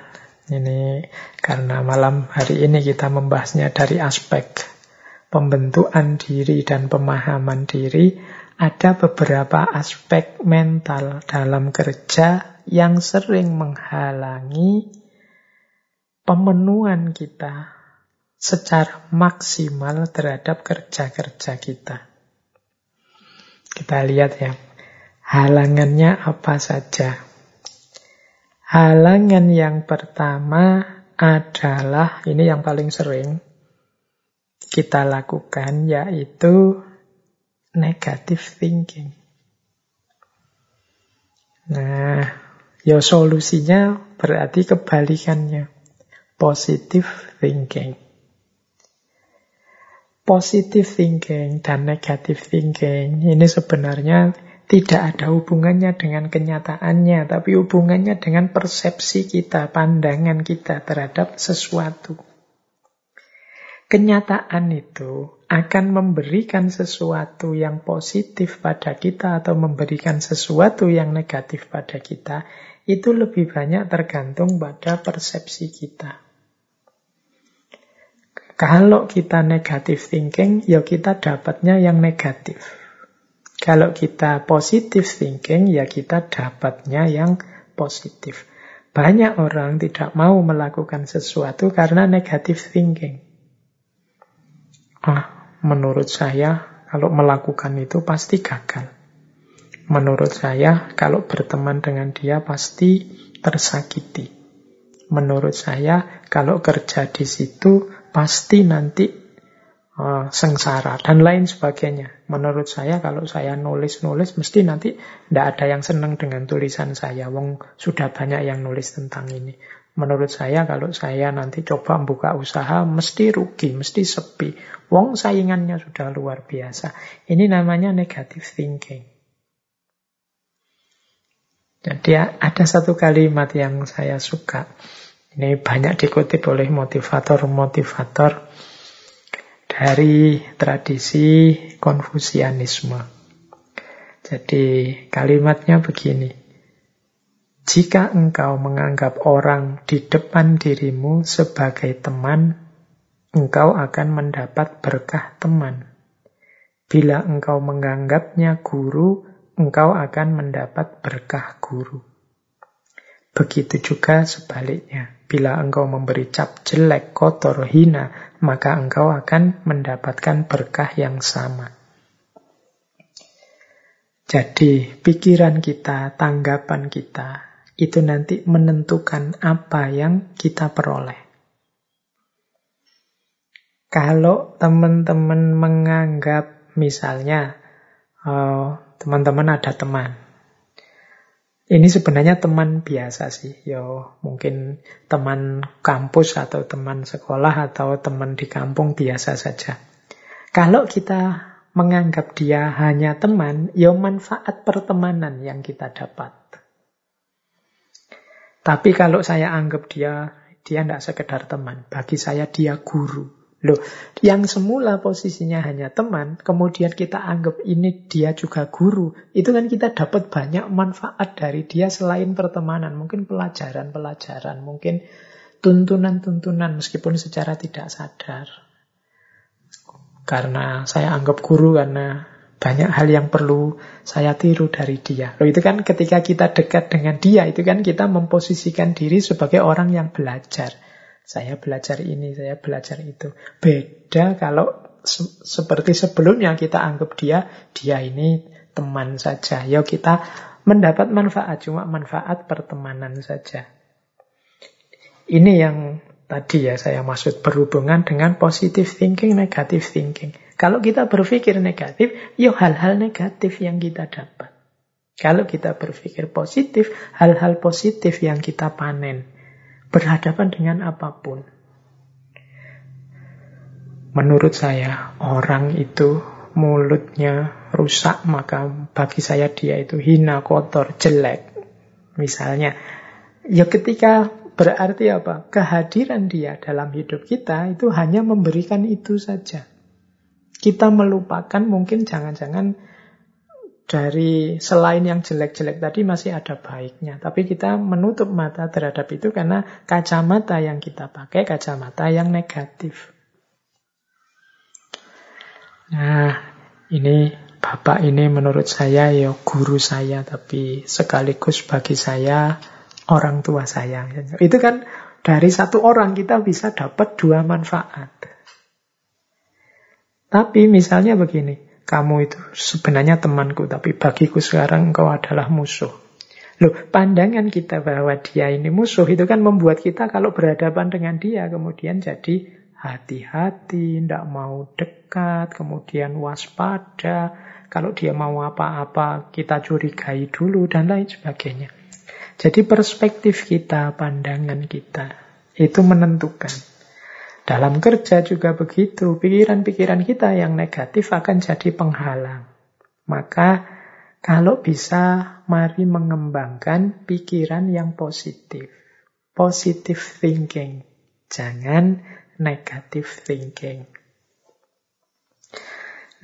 Ini karena malam hari ini kita membahasnya dari aspek pembentukan diri dan pemahaman diri. ada beberapa aspek mental dalam kerja yang sering menghalangi pemenuhan kita secara maksimal terhadap kerja-kerja kita. Kita lihat ya, halangannya apa saja. Halangan yang pertama adalah, ini yang paling sering kita lakukan, yaitu negative thinking. Nah, ya solusinya berarti kebalikannya. Positive thinking. Positive thinking dan negative thinking ini sebenarnya tidak ada hubungannya dengan kenyataannya, tapi hubungannya dengan persepsi kita, pandangan kita terhadap sesuatu. Kenyataan itu akan memberikan sesuatu yang positif pada kita atau memberikan sesuatu yang negatif pada kita, itu lebih banyak tergantung pada persepsi kita. Kalau kita negatif thinking, ya kita dapatnya yang negatif. Kalau kita positif thinking, ya kita dapatnya yang positif. Banyak orang tidak mau melakukan sesuatu karena negatif thinking. Ah, menurut saya kalau melakukan itu pasti gagal. Menurut saya kalau berteman dengan dia pasti tersakiti. Menurut saya kalau kerja di situ pasti nanti uh, sengsara dan lain sebagainya. Menurut saya kalau saya nulis-nulis mesti nanti tidak ada yang senang dengan tulisan saya. Wong sudah banyak yang nulis tentang ini. Menurut saya kalau saya nanti coba membuka usaha mesti rugi, mesti sepi. Wong saingannya sudah luar biasa. Ini namanya negative thinking. Jadi ada satu kalimat yang saya suka. Ini banyak dikutip oleh motivator-motivator dari tradisi konfusianisme. Jadi kalimatnya begini. Jika engkau menganggap orang di depan dirimu sebagai teman, engkau akan mendapat berkah teman. Bila engkau menganggapnya guru, engkau akan mendapat berkah guru. Begitu juga sebaliknya. Bila engkau memberi cap jelek, kotor, hina, maka engkau akan mendapatkan berkah yang sama. Jadi, pikiran kita, tanggapan kita, itu nanti menentukan apa yang kita peroleh. Kalau teman-teman menganggap misalnya eh, teman-teman ada teman. Ini sebenarnya teman biasa sih, yo mungkin teman kampus atau teman sekolah atau teman di kampung biasa saja. Kalau kita menganggap dia hanya teman, yo manfaat pertemanan yang kita dapat. Tapi kalau saya anggap dia, dia tidak sekedar teman. Bagi saya dia guru. Loh, yang semula posisinya hanya teman, kemudian kita anggap ini dia juga guru. Itu kan kita dapat banyak manfaat dari dia selain pertemanan. Mungkin pelajaran-pelajaran, mungkin tuntunan-tuntunan meskipun secara tidak sadar. Karena saya anggap guru karena banyak hal yang perlu saya tiru dari dia. Loh, itu kan ketika kita dekat dengan dia, itu kan kita memposisikan diri sebagai orang yang belajar. Saya belajar ini, saya belajar itu. Beda kalau se seperti sebelumnya kita anggap dia, dia ini teman saja. Ya kita mendapat manfaat, cuma manfaat pertemanan saja. Ini yang tadi ya saya maksud berhubungan dengan positive thinking, negative thinking. Kalau kita berpikir negatif, ya hal-hal negatif yang kita dapat. Kalau kita berpikir positif, hal-hal positif yang kita panen. Berhadapan dengan apa pun. Menurut saya, orang itu mulutnya rusak, maka bagi saya dia itu hina, kotor, jelek. Misalnya, ya ketika berarti apa? Kehadiran dia dalam hidup kita itu hanya memberikan itu saja. Kita melupakan mungkin jangan-jangan dari selain yang jelek-jelek tadi masih ada baiknya. Tapi kita menutup mata terhadap itu karena kacamata yang kita pakai kacamata yang negatif. Nah, ini bapak ini menurut saya ya guru saya, tapi sekaligus bagi saya orang tua saya. Itu kan dari satu orang kita bisa dapat dua manfaat. Tapi misalnya begini, kamu itu sebenarnya temanku, tapi bagiku sekarang engkau adalah musuh. Loh, pandangan kita bahwa dia ini musuh itu kan membuat kita kalau berhadapan dengan dia kemudian jadi hati-hati, tidak mau dekat, kemudian waspada. Kalau dia mau apa-apa, kita curigai dulu, dan lain sebagainya. Jadi perspektif kita, pandangan kita, itu menentukan. Dalam kerja juga begitu, pikiran-pikiran kita yang negatif akan jadi penghalang. Maka kalau bisa, mari mengembangkan pikiran yang positif. Positive thinking. Jangan negative thinking.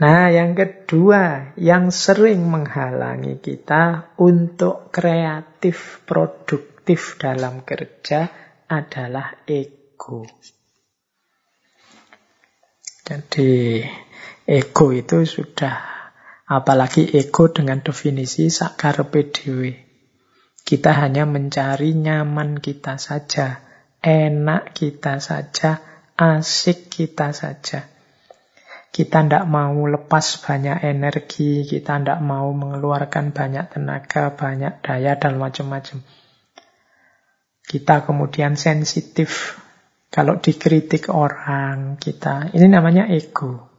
Nah, yang kedua yang sering menghalangi kita untuk kreatif produktif dalam kerja adalah ego. Jadi, ego itu sudah apalagi ego dengan definisi sakar PDW. Kita hanya mencari nyaman kita saja, enak kita saja, asik kita saja. Kita tidak mau lepas banyak energi, kita tidak mau mengeluarkan banyak tenaga, banyak daya, dan macam-macam. Kita kemudian sensitif kalau dikritik orang kita. Ini namanya ego.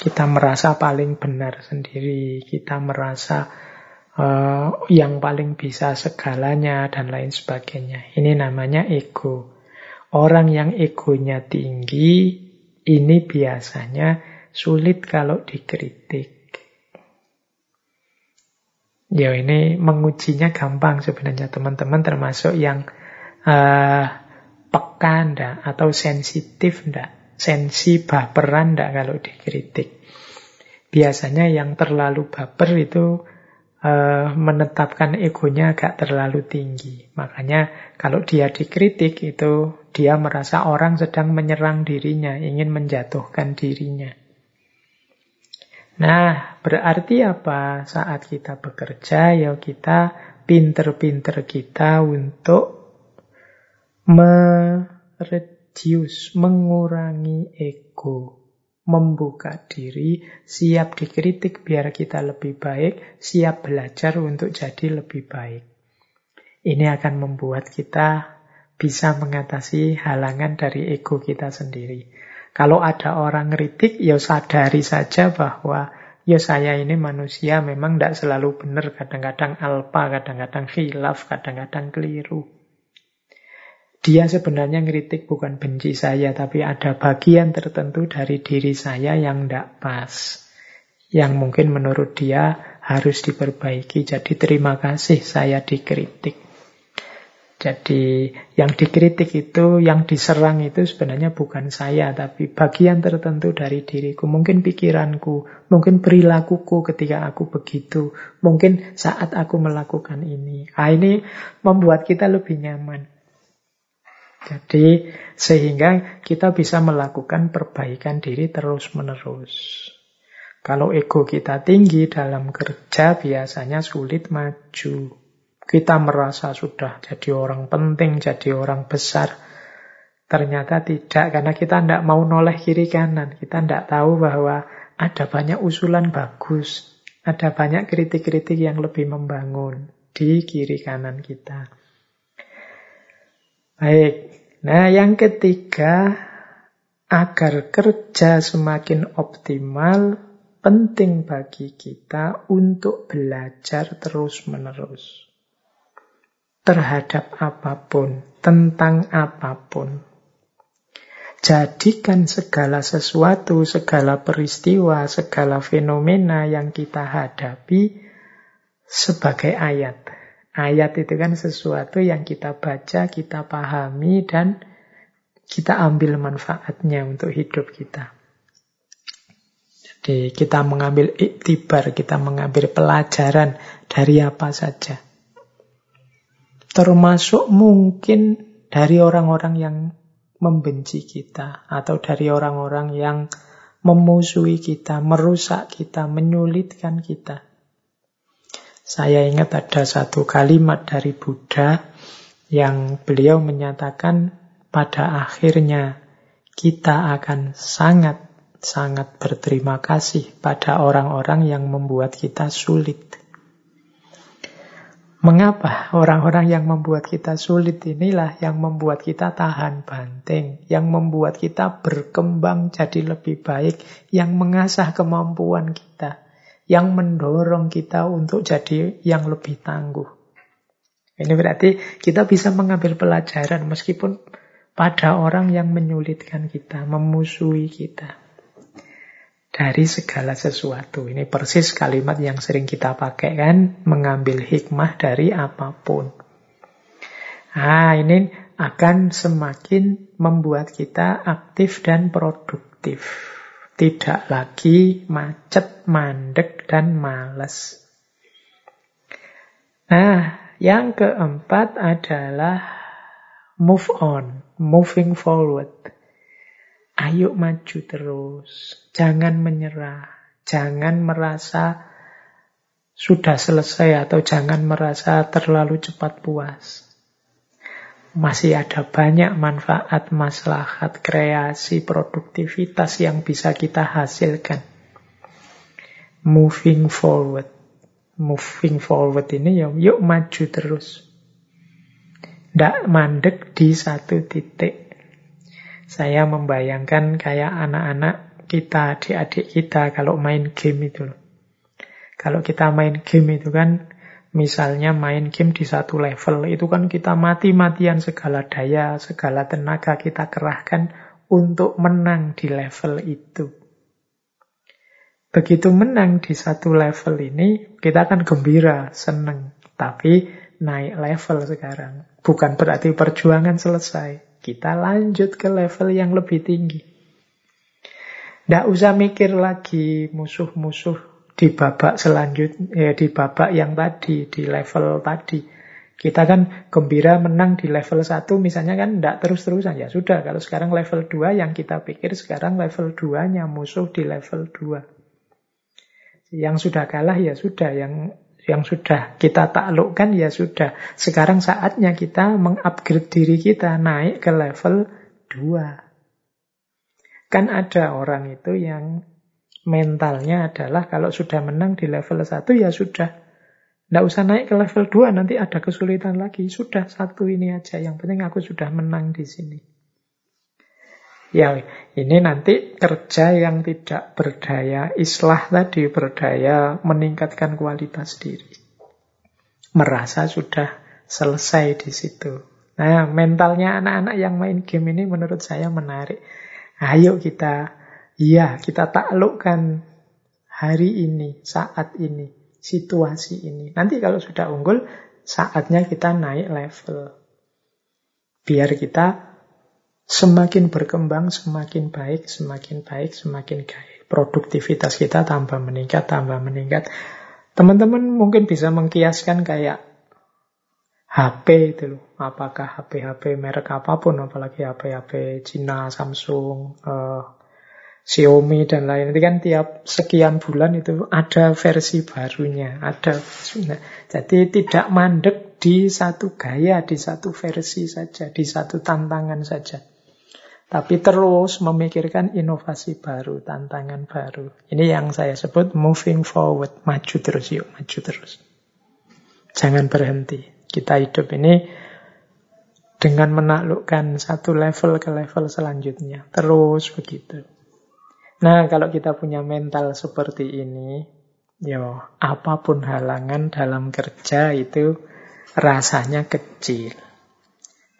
Kita merasa paling benar sendiri, kita merasa uh, yang paling bisa segalanya, dan lain sebagainya. Ini namanya ego. Orang yang egonya tinggi, ini biasanya sulit kalau dikritik. Ya ini mengujinya gampang sebenarnya teman-teman termasuk yang uh, peka ndak atau sensitif ndak, sensi baperan ndak kalau dikritik. Biasanya yang terlalu baper itu uh, menetapkan egonya agak terlalu tinggi. Makanya kalau dia dikritik itu dia merasa orang sedang menyerang dirinya, ingin menjatuhkan dirinya. Nah, berarti apa saat kita bekerja? Ya kita pinter-pinter kita untuk mereduce, mengurangi ego membuka diri, siap dikritik biar kita lebih baik, siap belajar untuk jadi lebih baik. Ini akan membuat kita bisa mengatasi halangan dari ego kita sendiri. Kalau ada orang kritik, ya sadari saja bahwa ya saya ini manusia memang tidak selalu benar, kadang-kadang alpa, kadang-kadang khilaf, kadang-kadang keliru. Dia sebenarnya ngeritik bukan benci saya, tapi ada bagian tertentu dari diri saya yang tidak pas. Yang mungkin menurut dia harus diperbaiki. Jadi terima kasih saya dikritik. Jadi yang dikritik itu, yang diserang itu sebenarnya bukan saya, tapi bagian tertentu dari diriku. Mungkin pikiranku, mungkin perilakuku ketika aku begitu, mungkin saat aku melakukan ini. Nah, ini membuat kita lebih nyaman. Jadi sehingga kita bisa melakukan perbaikan diri terus-menerus. Kalau ego kita tinggi dalam kerja biasanya sulit maju. Kita merasa sudah jadi orang penting, jadi orang besar. Ternyata tidak, karena kita tidak mau noleh kiri kanan. Kita tidak tahu bahwa ada banyak usulan bagus. Ada banyak kritik-kritik yang lebih membangun di kiri kanan kita. Baik, Nah, yang ketiga, agar kerja semakin optimal, penting bagi kita untuk belajar terus-menerus terhadap apa pun, tentang apa pun. Jadikan segala sesuatu, segala peristiwa, segala fenomena yang kita hadapi sebagai ayat. Ayat itu kan sesuatu yang kita baca, kita pahami, dan kita ambil manfaatnya untuk hidup kita. Jadi kita mengambil iktibar, kita mengambil pelajaran dari apa saja. Termasuk mungkin dari orang-orang yang membenci kita, atau dari orang-orang yang memusuhi kita, merusak kita, menyulitkan kita. Saya ingat ada satu kalimat dari Buddha yang beliau menyatakan pada akhirnya kita akan sangat-sangat berterima kasih pada orang-orang yang membuat kita sulit. Mengapa orang-orang yang membuat kita sulit inilah yang membuat kita tahan banting, yang membuat kita berkembang jadi lebih baik, yang mengasah kemampuan kita, yang mendorong kita untuk jadi yang lebih tangguh. Ini berarti kita bisa mengambil pelajaran meskipun pada orang yang menyulitkan kita, memusuhi kita dari segala sesuatu. Ini persis kalimat yang sering kita pakai kan, mengambil hikmah dari apa pun. Nah, ini akan semakin membuat kita aktif dan produktif. Tidak lagi macet, mandek, dan males. Nah, yang keempat adalah move on, moving forward. Ayo maju terus. Jangan menyerah. Jangan merasa sudah selesai atau jangan merasa terlalu cepat puas. Masih ada banyak manfaat, maslahat, kreasi, produktivitas yang bisa kita hasilkan. Moving forward. Moving forward ini ya yuk maju terus. Tidak mandek di satu titik. Saya membayangkan kayak anak-anak kita, adik-adik kita kalau main game itu. Kalau kita main game itu kan, misalnya main game di satu level, itu kan kita mati-matian segala daya, segala tenaga kita kerahkan untuk menang di level itu. Begitu menang di satu level ini, kita akan gembira, seneng. Tapi naik level sekarang. Bukan berarti perjuangan selesai. Kita lanjut ke level yang lebih tinggi. Tidak usah mikir lagi musuh-musuh di babak selanjutnya, ya, di babak yang tadi, di level tadi. Kita kan gembira menang di level 1 misalnya kan tidak terus-terusan. Ya sudah, kalau sekarang level 2 yang kita pikir sekarang level 2-nya musuh di level 2. Yang sudah kalah ya sudah, yang yang sudah kita taklukkan ya sudah. Sekarang saatnya kita mengupgrade diri kita naik ke level 2. Kan ada orang itu yang mentalnya adalah kalau sudah menang di level 1 ya sudah. Tidak usah naik ke level 2, nanti ada kesulitan lagi. Sudah satu ini aja, yang penting aku sudah menang di sini. Ya, ini nanti kerja yang tidak berdaya, islah tadi berdaya meningkatkan kualitas diri. Merasa sudah selesai di situ. Nah, mentalnya anak-anak yang main game ini menurut saya menarik. Ayo kita, iya kita taklukkan hari ini, saat ini, situasi ini. Nanti kalau sudah unggul, saatnya kita naik level. Biar kita Semakin berkembang, semakin baik, semakin baik, semakin baik. Produktivitas kita tambah meningkat, tambah meningkat. Teman-teman mungkin bisa mengkiaskan kayak HP itu loh. Apakah HP-HP merek apa pun, apalagi HP-HP Cina, Samsung, uh, Xiaomi dan lain. Itu kan tiap sekian bulan itu ada versi barunya, ada. Nah, jadi tidak mandek di satu gaya, di satu versi saja, di satu tantangan saja. Tapi terus memikirkan inovasi baru, tantangan baru. Ini yang saya sebut moving forward, maju terus yuk, maju terus. Jangan berhenti. Kita hidup ini dengan menaklukkan satu level ke level selanjutnya. Terus begitu. Nah, kalau kita punya mental seperti ini, yo, apa pun halangan dalam kerja itu rasanya kecil.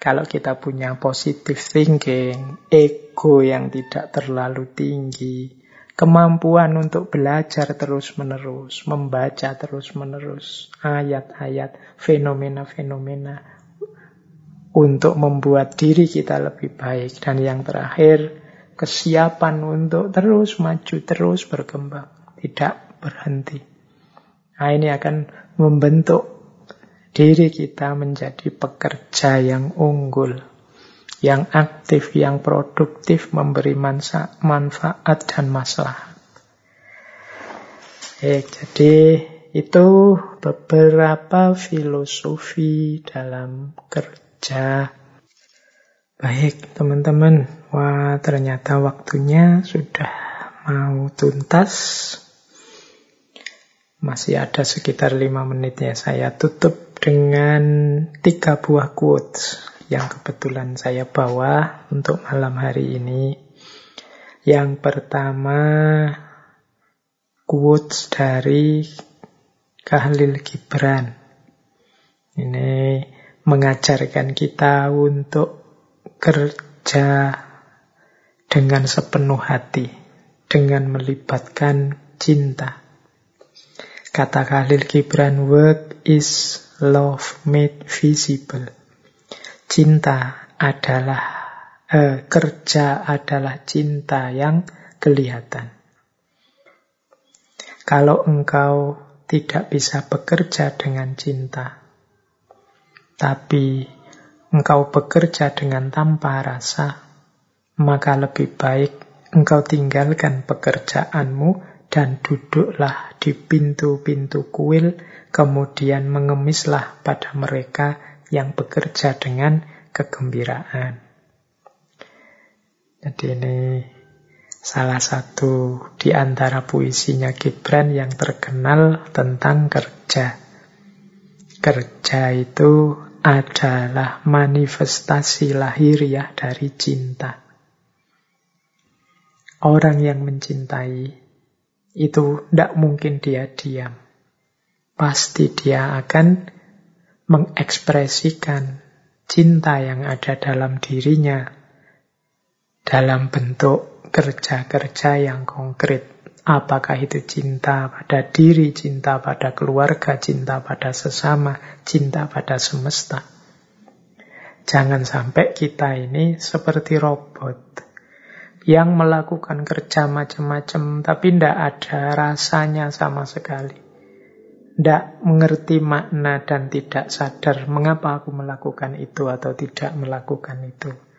Kalau kita punya positive thinking, ego yang tidak terlalu tinggi, kemampuan untuk belajar terus-menerus, membaca terus-menerus ayat-ayat, fenomena-fenomena untuk membuat diri kita lebih baik. Dan yang terakhir, kesiapan untuk terus maju, terus berkembang, tidak berhenti. Nah, ini akan membentuk diri kita menjadi pekerja yang unggul. yang aktif, yang produktif, memberi manfaat dan masalah. Eh, jadi itu beberapa filosofi dalam kerja. Baik, teman-teman. Wah, ternyata waktunya sudah mau tuntas. Masih ada sekitar lima menit ya. Saya tutup dengan tiga buah quotes yang kebetulan saya bawa untuk malam hari ini. Yang pertama, quotes dari Khalil Gibran. Ini mengajarkan kita untuk kerja dengan sepenuh hati, dengan melibatkan cinta. Kata Khalil Gibran, work is love made visible. Cinta adalah, eh, kerja adalah cinta yang kelihatan. Kalau engkau tidak bisa bekerja dengan cinta, tapi engkau bekerja dengan tanpa rasa, maka lebih baik engkau tinggalkan pekerjaanmu dan duduklah di pintu-pintu kuil, kemudian mengemislah pada mereka yang bekerja dengan kegembiraan. Jadi ini Salah satu di antara puisinya Gibran yang terkenal tentang kerja. Kerja itu adalah manifestasi lahiriah dari cinta. Orang yang mencintai itu tidak mungkin dia diam. Pasti dia akan mengekspresikan cinta yang ada dalam dirinya dalam bentuk kerja-kerja yang konkret. Apakah itu cinta pada diri, cinta pada keluarga, cinta pada sesama, cinta pada semesta. Jangan sampai kita ini seperti robot yang melakukan kerja macam-macam tapi tidak ada rasanya sama sekali. Tidak mengerti makna dan tidak sadar mengapa aku melakukan itu atau tidak melakukan itu.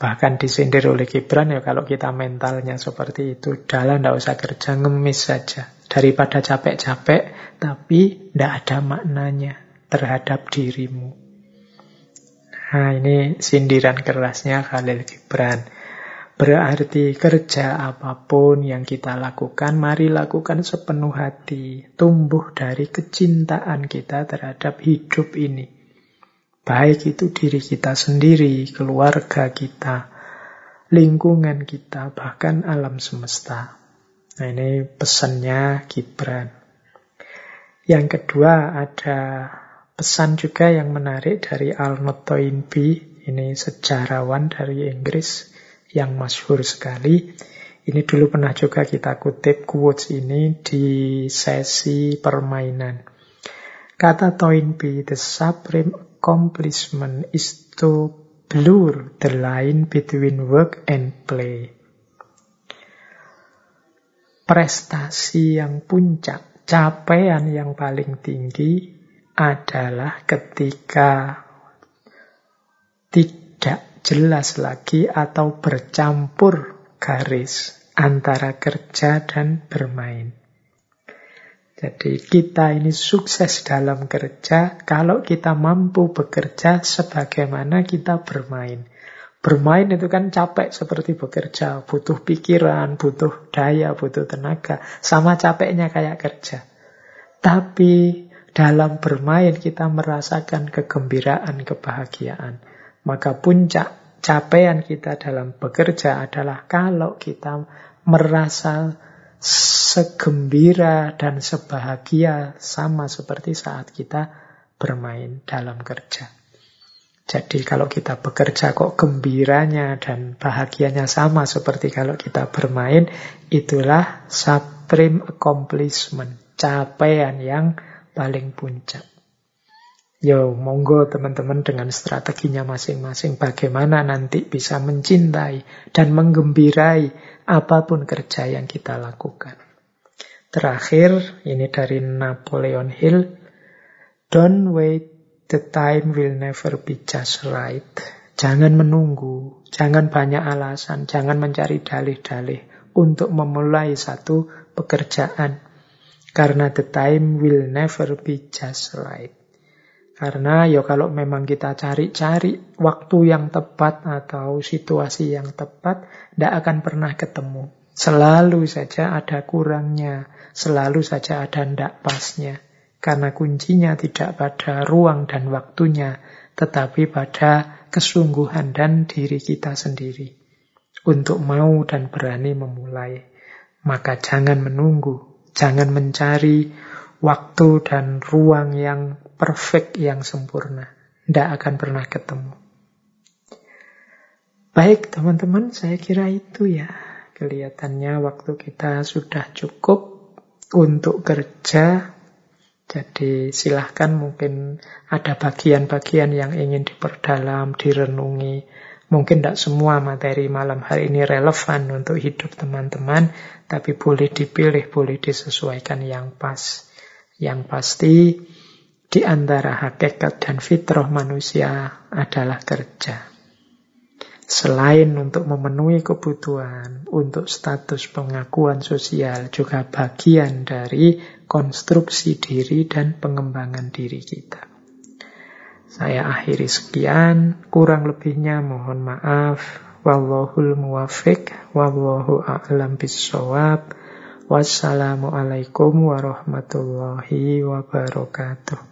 Bahkan disindir oleh Gibran ya kalau kita mentalnya seperti itu. Dalam tidak usah kerja, ngemis saja. Daripada capek-capek, tapi tidak ada maknanya terhadap dirimu. Nah ini sindiran kerasnya Khalil Gibran. Berarti kerja apa pun yang kita lakukan, mari lakukan sepenuh hati. Tumbuh dari kecintaan kita terhadap hidup ini. Baik itu diri kita sendiri, keluarga kita, lingkungan kita, bahkan alam semesta. Nah ini pesannya Gibran. Yang kedua ada pesan juga yang menarik dari Arnold Toynbee. Ini sejarawan dari Inggris yang masyhur sekali. Ini dulu pernah juga kita kutip quotes ini di sesi permainan. Kata Toynbee, the supreme accomplishment is to blur the line between work and play. Prestasi yang puncak, capaian yang paling tinggi adalah ketika tidak jelas lagi atau bercampur garis antara kerja dan bermain. Jadi kita ini sukses dalam kerja kalau kita mampu bekerja sebagaimana kita bermain. Bermain itu kan capek seperti bekerja, butuh pikiran, butuh daya, butuh tenaga, sama capeknya kayak kerja. Tapi dalam bermain kita merasakan kegembiraan, kebahagiaan. Maka puncak capaian kita dalam bekerja adalah kalau kita merasa segembira dan sebahagia sama seperti saat kita bermain dalam kerja. Jadi kalau kita bekerja kok gembiranya dan bahagianya sama seperti kalau kita bermain, itulah supreme accomplishment, capaian yang paling puncak. Yo, monggo teman-teman dengan strateginya masing-masing bagaimana nanti bisa mencintai dan menggembirai apa pun kerja yang kita lakukan. Terakhir, ini dari Napoleon Hill, Don't wait, the time will never be just right. Jangan menunggu, jangan banyak alasan, jangan mencari dalih-dalih untuk memulai satu pekerjaan. Karena the time will never be just right. Karena ya kalau memang kita cari-cari waktu yang tepat atau situasi yang tepat, tidak akan pernah ketemu. Selalu saja ada kurangnya, selalu saja ada ndak pasnya. Karena kuncinya tidak pada ruang dan waktunya, tetapi pada kesungguhan dan diri kita sendiri. Untuk mau dan berani memulai. Maka jangan menunggu, jangan mencari waktu dan ruang yang perfect, yang sempurna. Tidak akan pernah ketemu. Baik teman-teman, saya kira itu ya. Kelihatannya waktu kita sudah cukup untuk kerja jadi silahkan mungkin ada bagian-bagian yang ingin diperdalam, direnungi. Mungkin tidak semua materi malam hari ini relevan untuk hidup teman-teman, tapi boleh dipilih, boleh disesuaikan yang pas. Yang pasti di antara hakikat dan fitrah manusia adalah kerja. Selain untuk memenuhi kebutuhan, untuk status pengakuan sosial, juga bagian dari konstruksi diri dan pengembangan diri kita. Saya akhiri sekian, kurang lebihnya mohon maaf. Wallahul muwafiq, wallahu a'lam bisawab. Wassalamualaikum warahmatullahi wabarakatuh.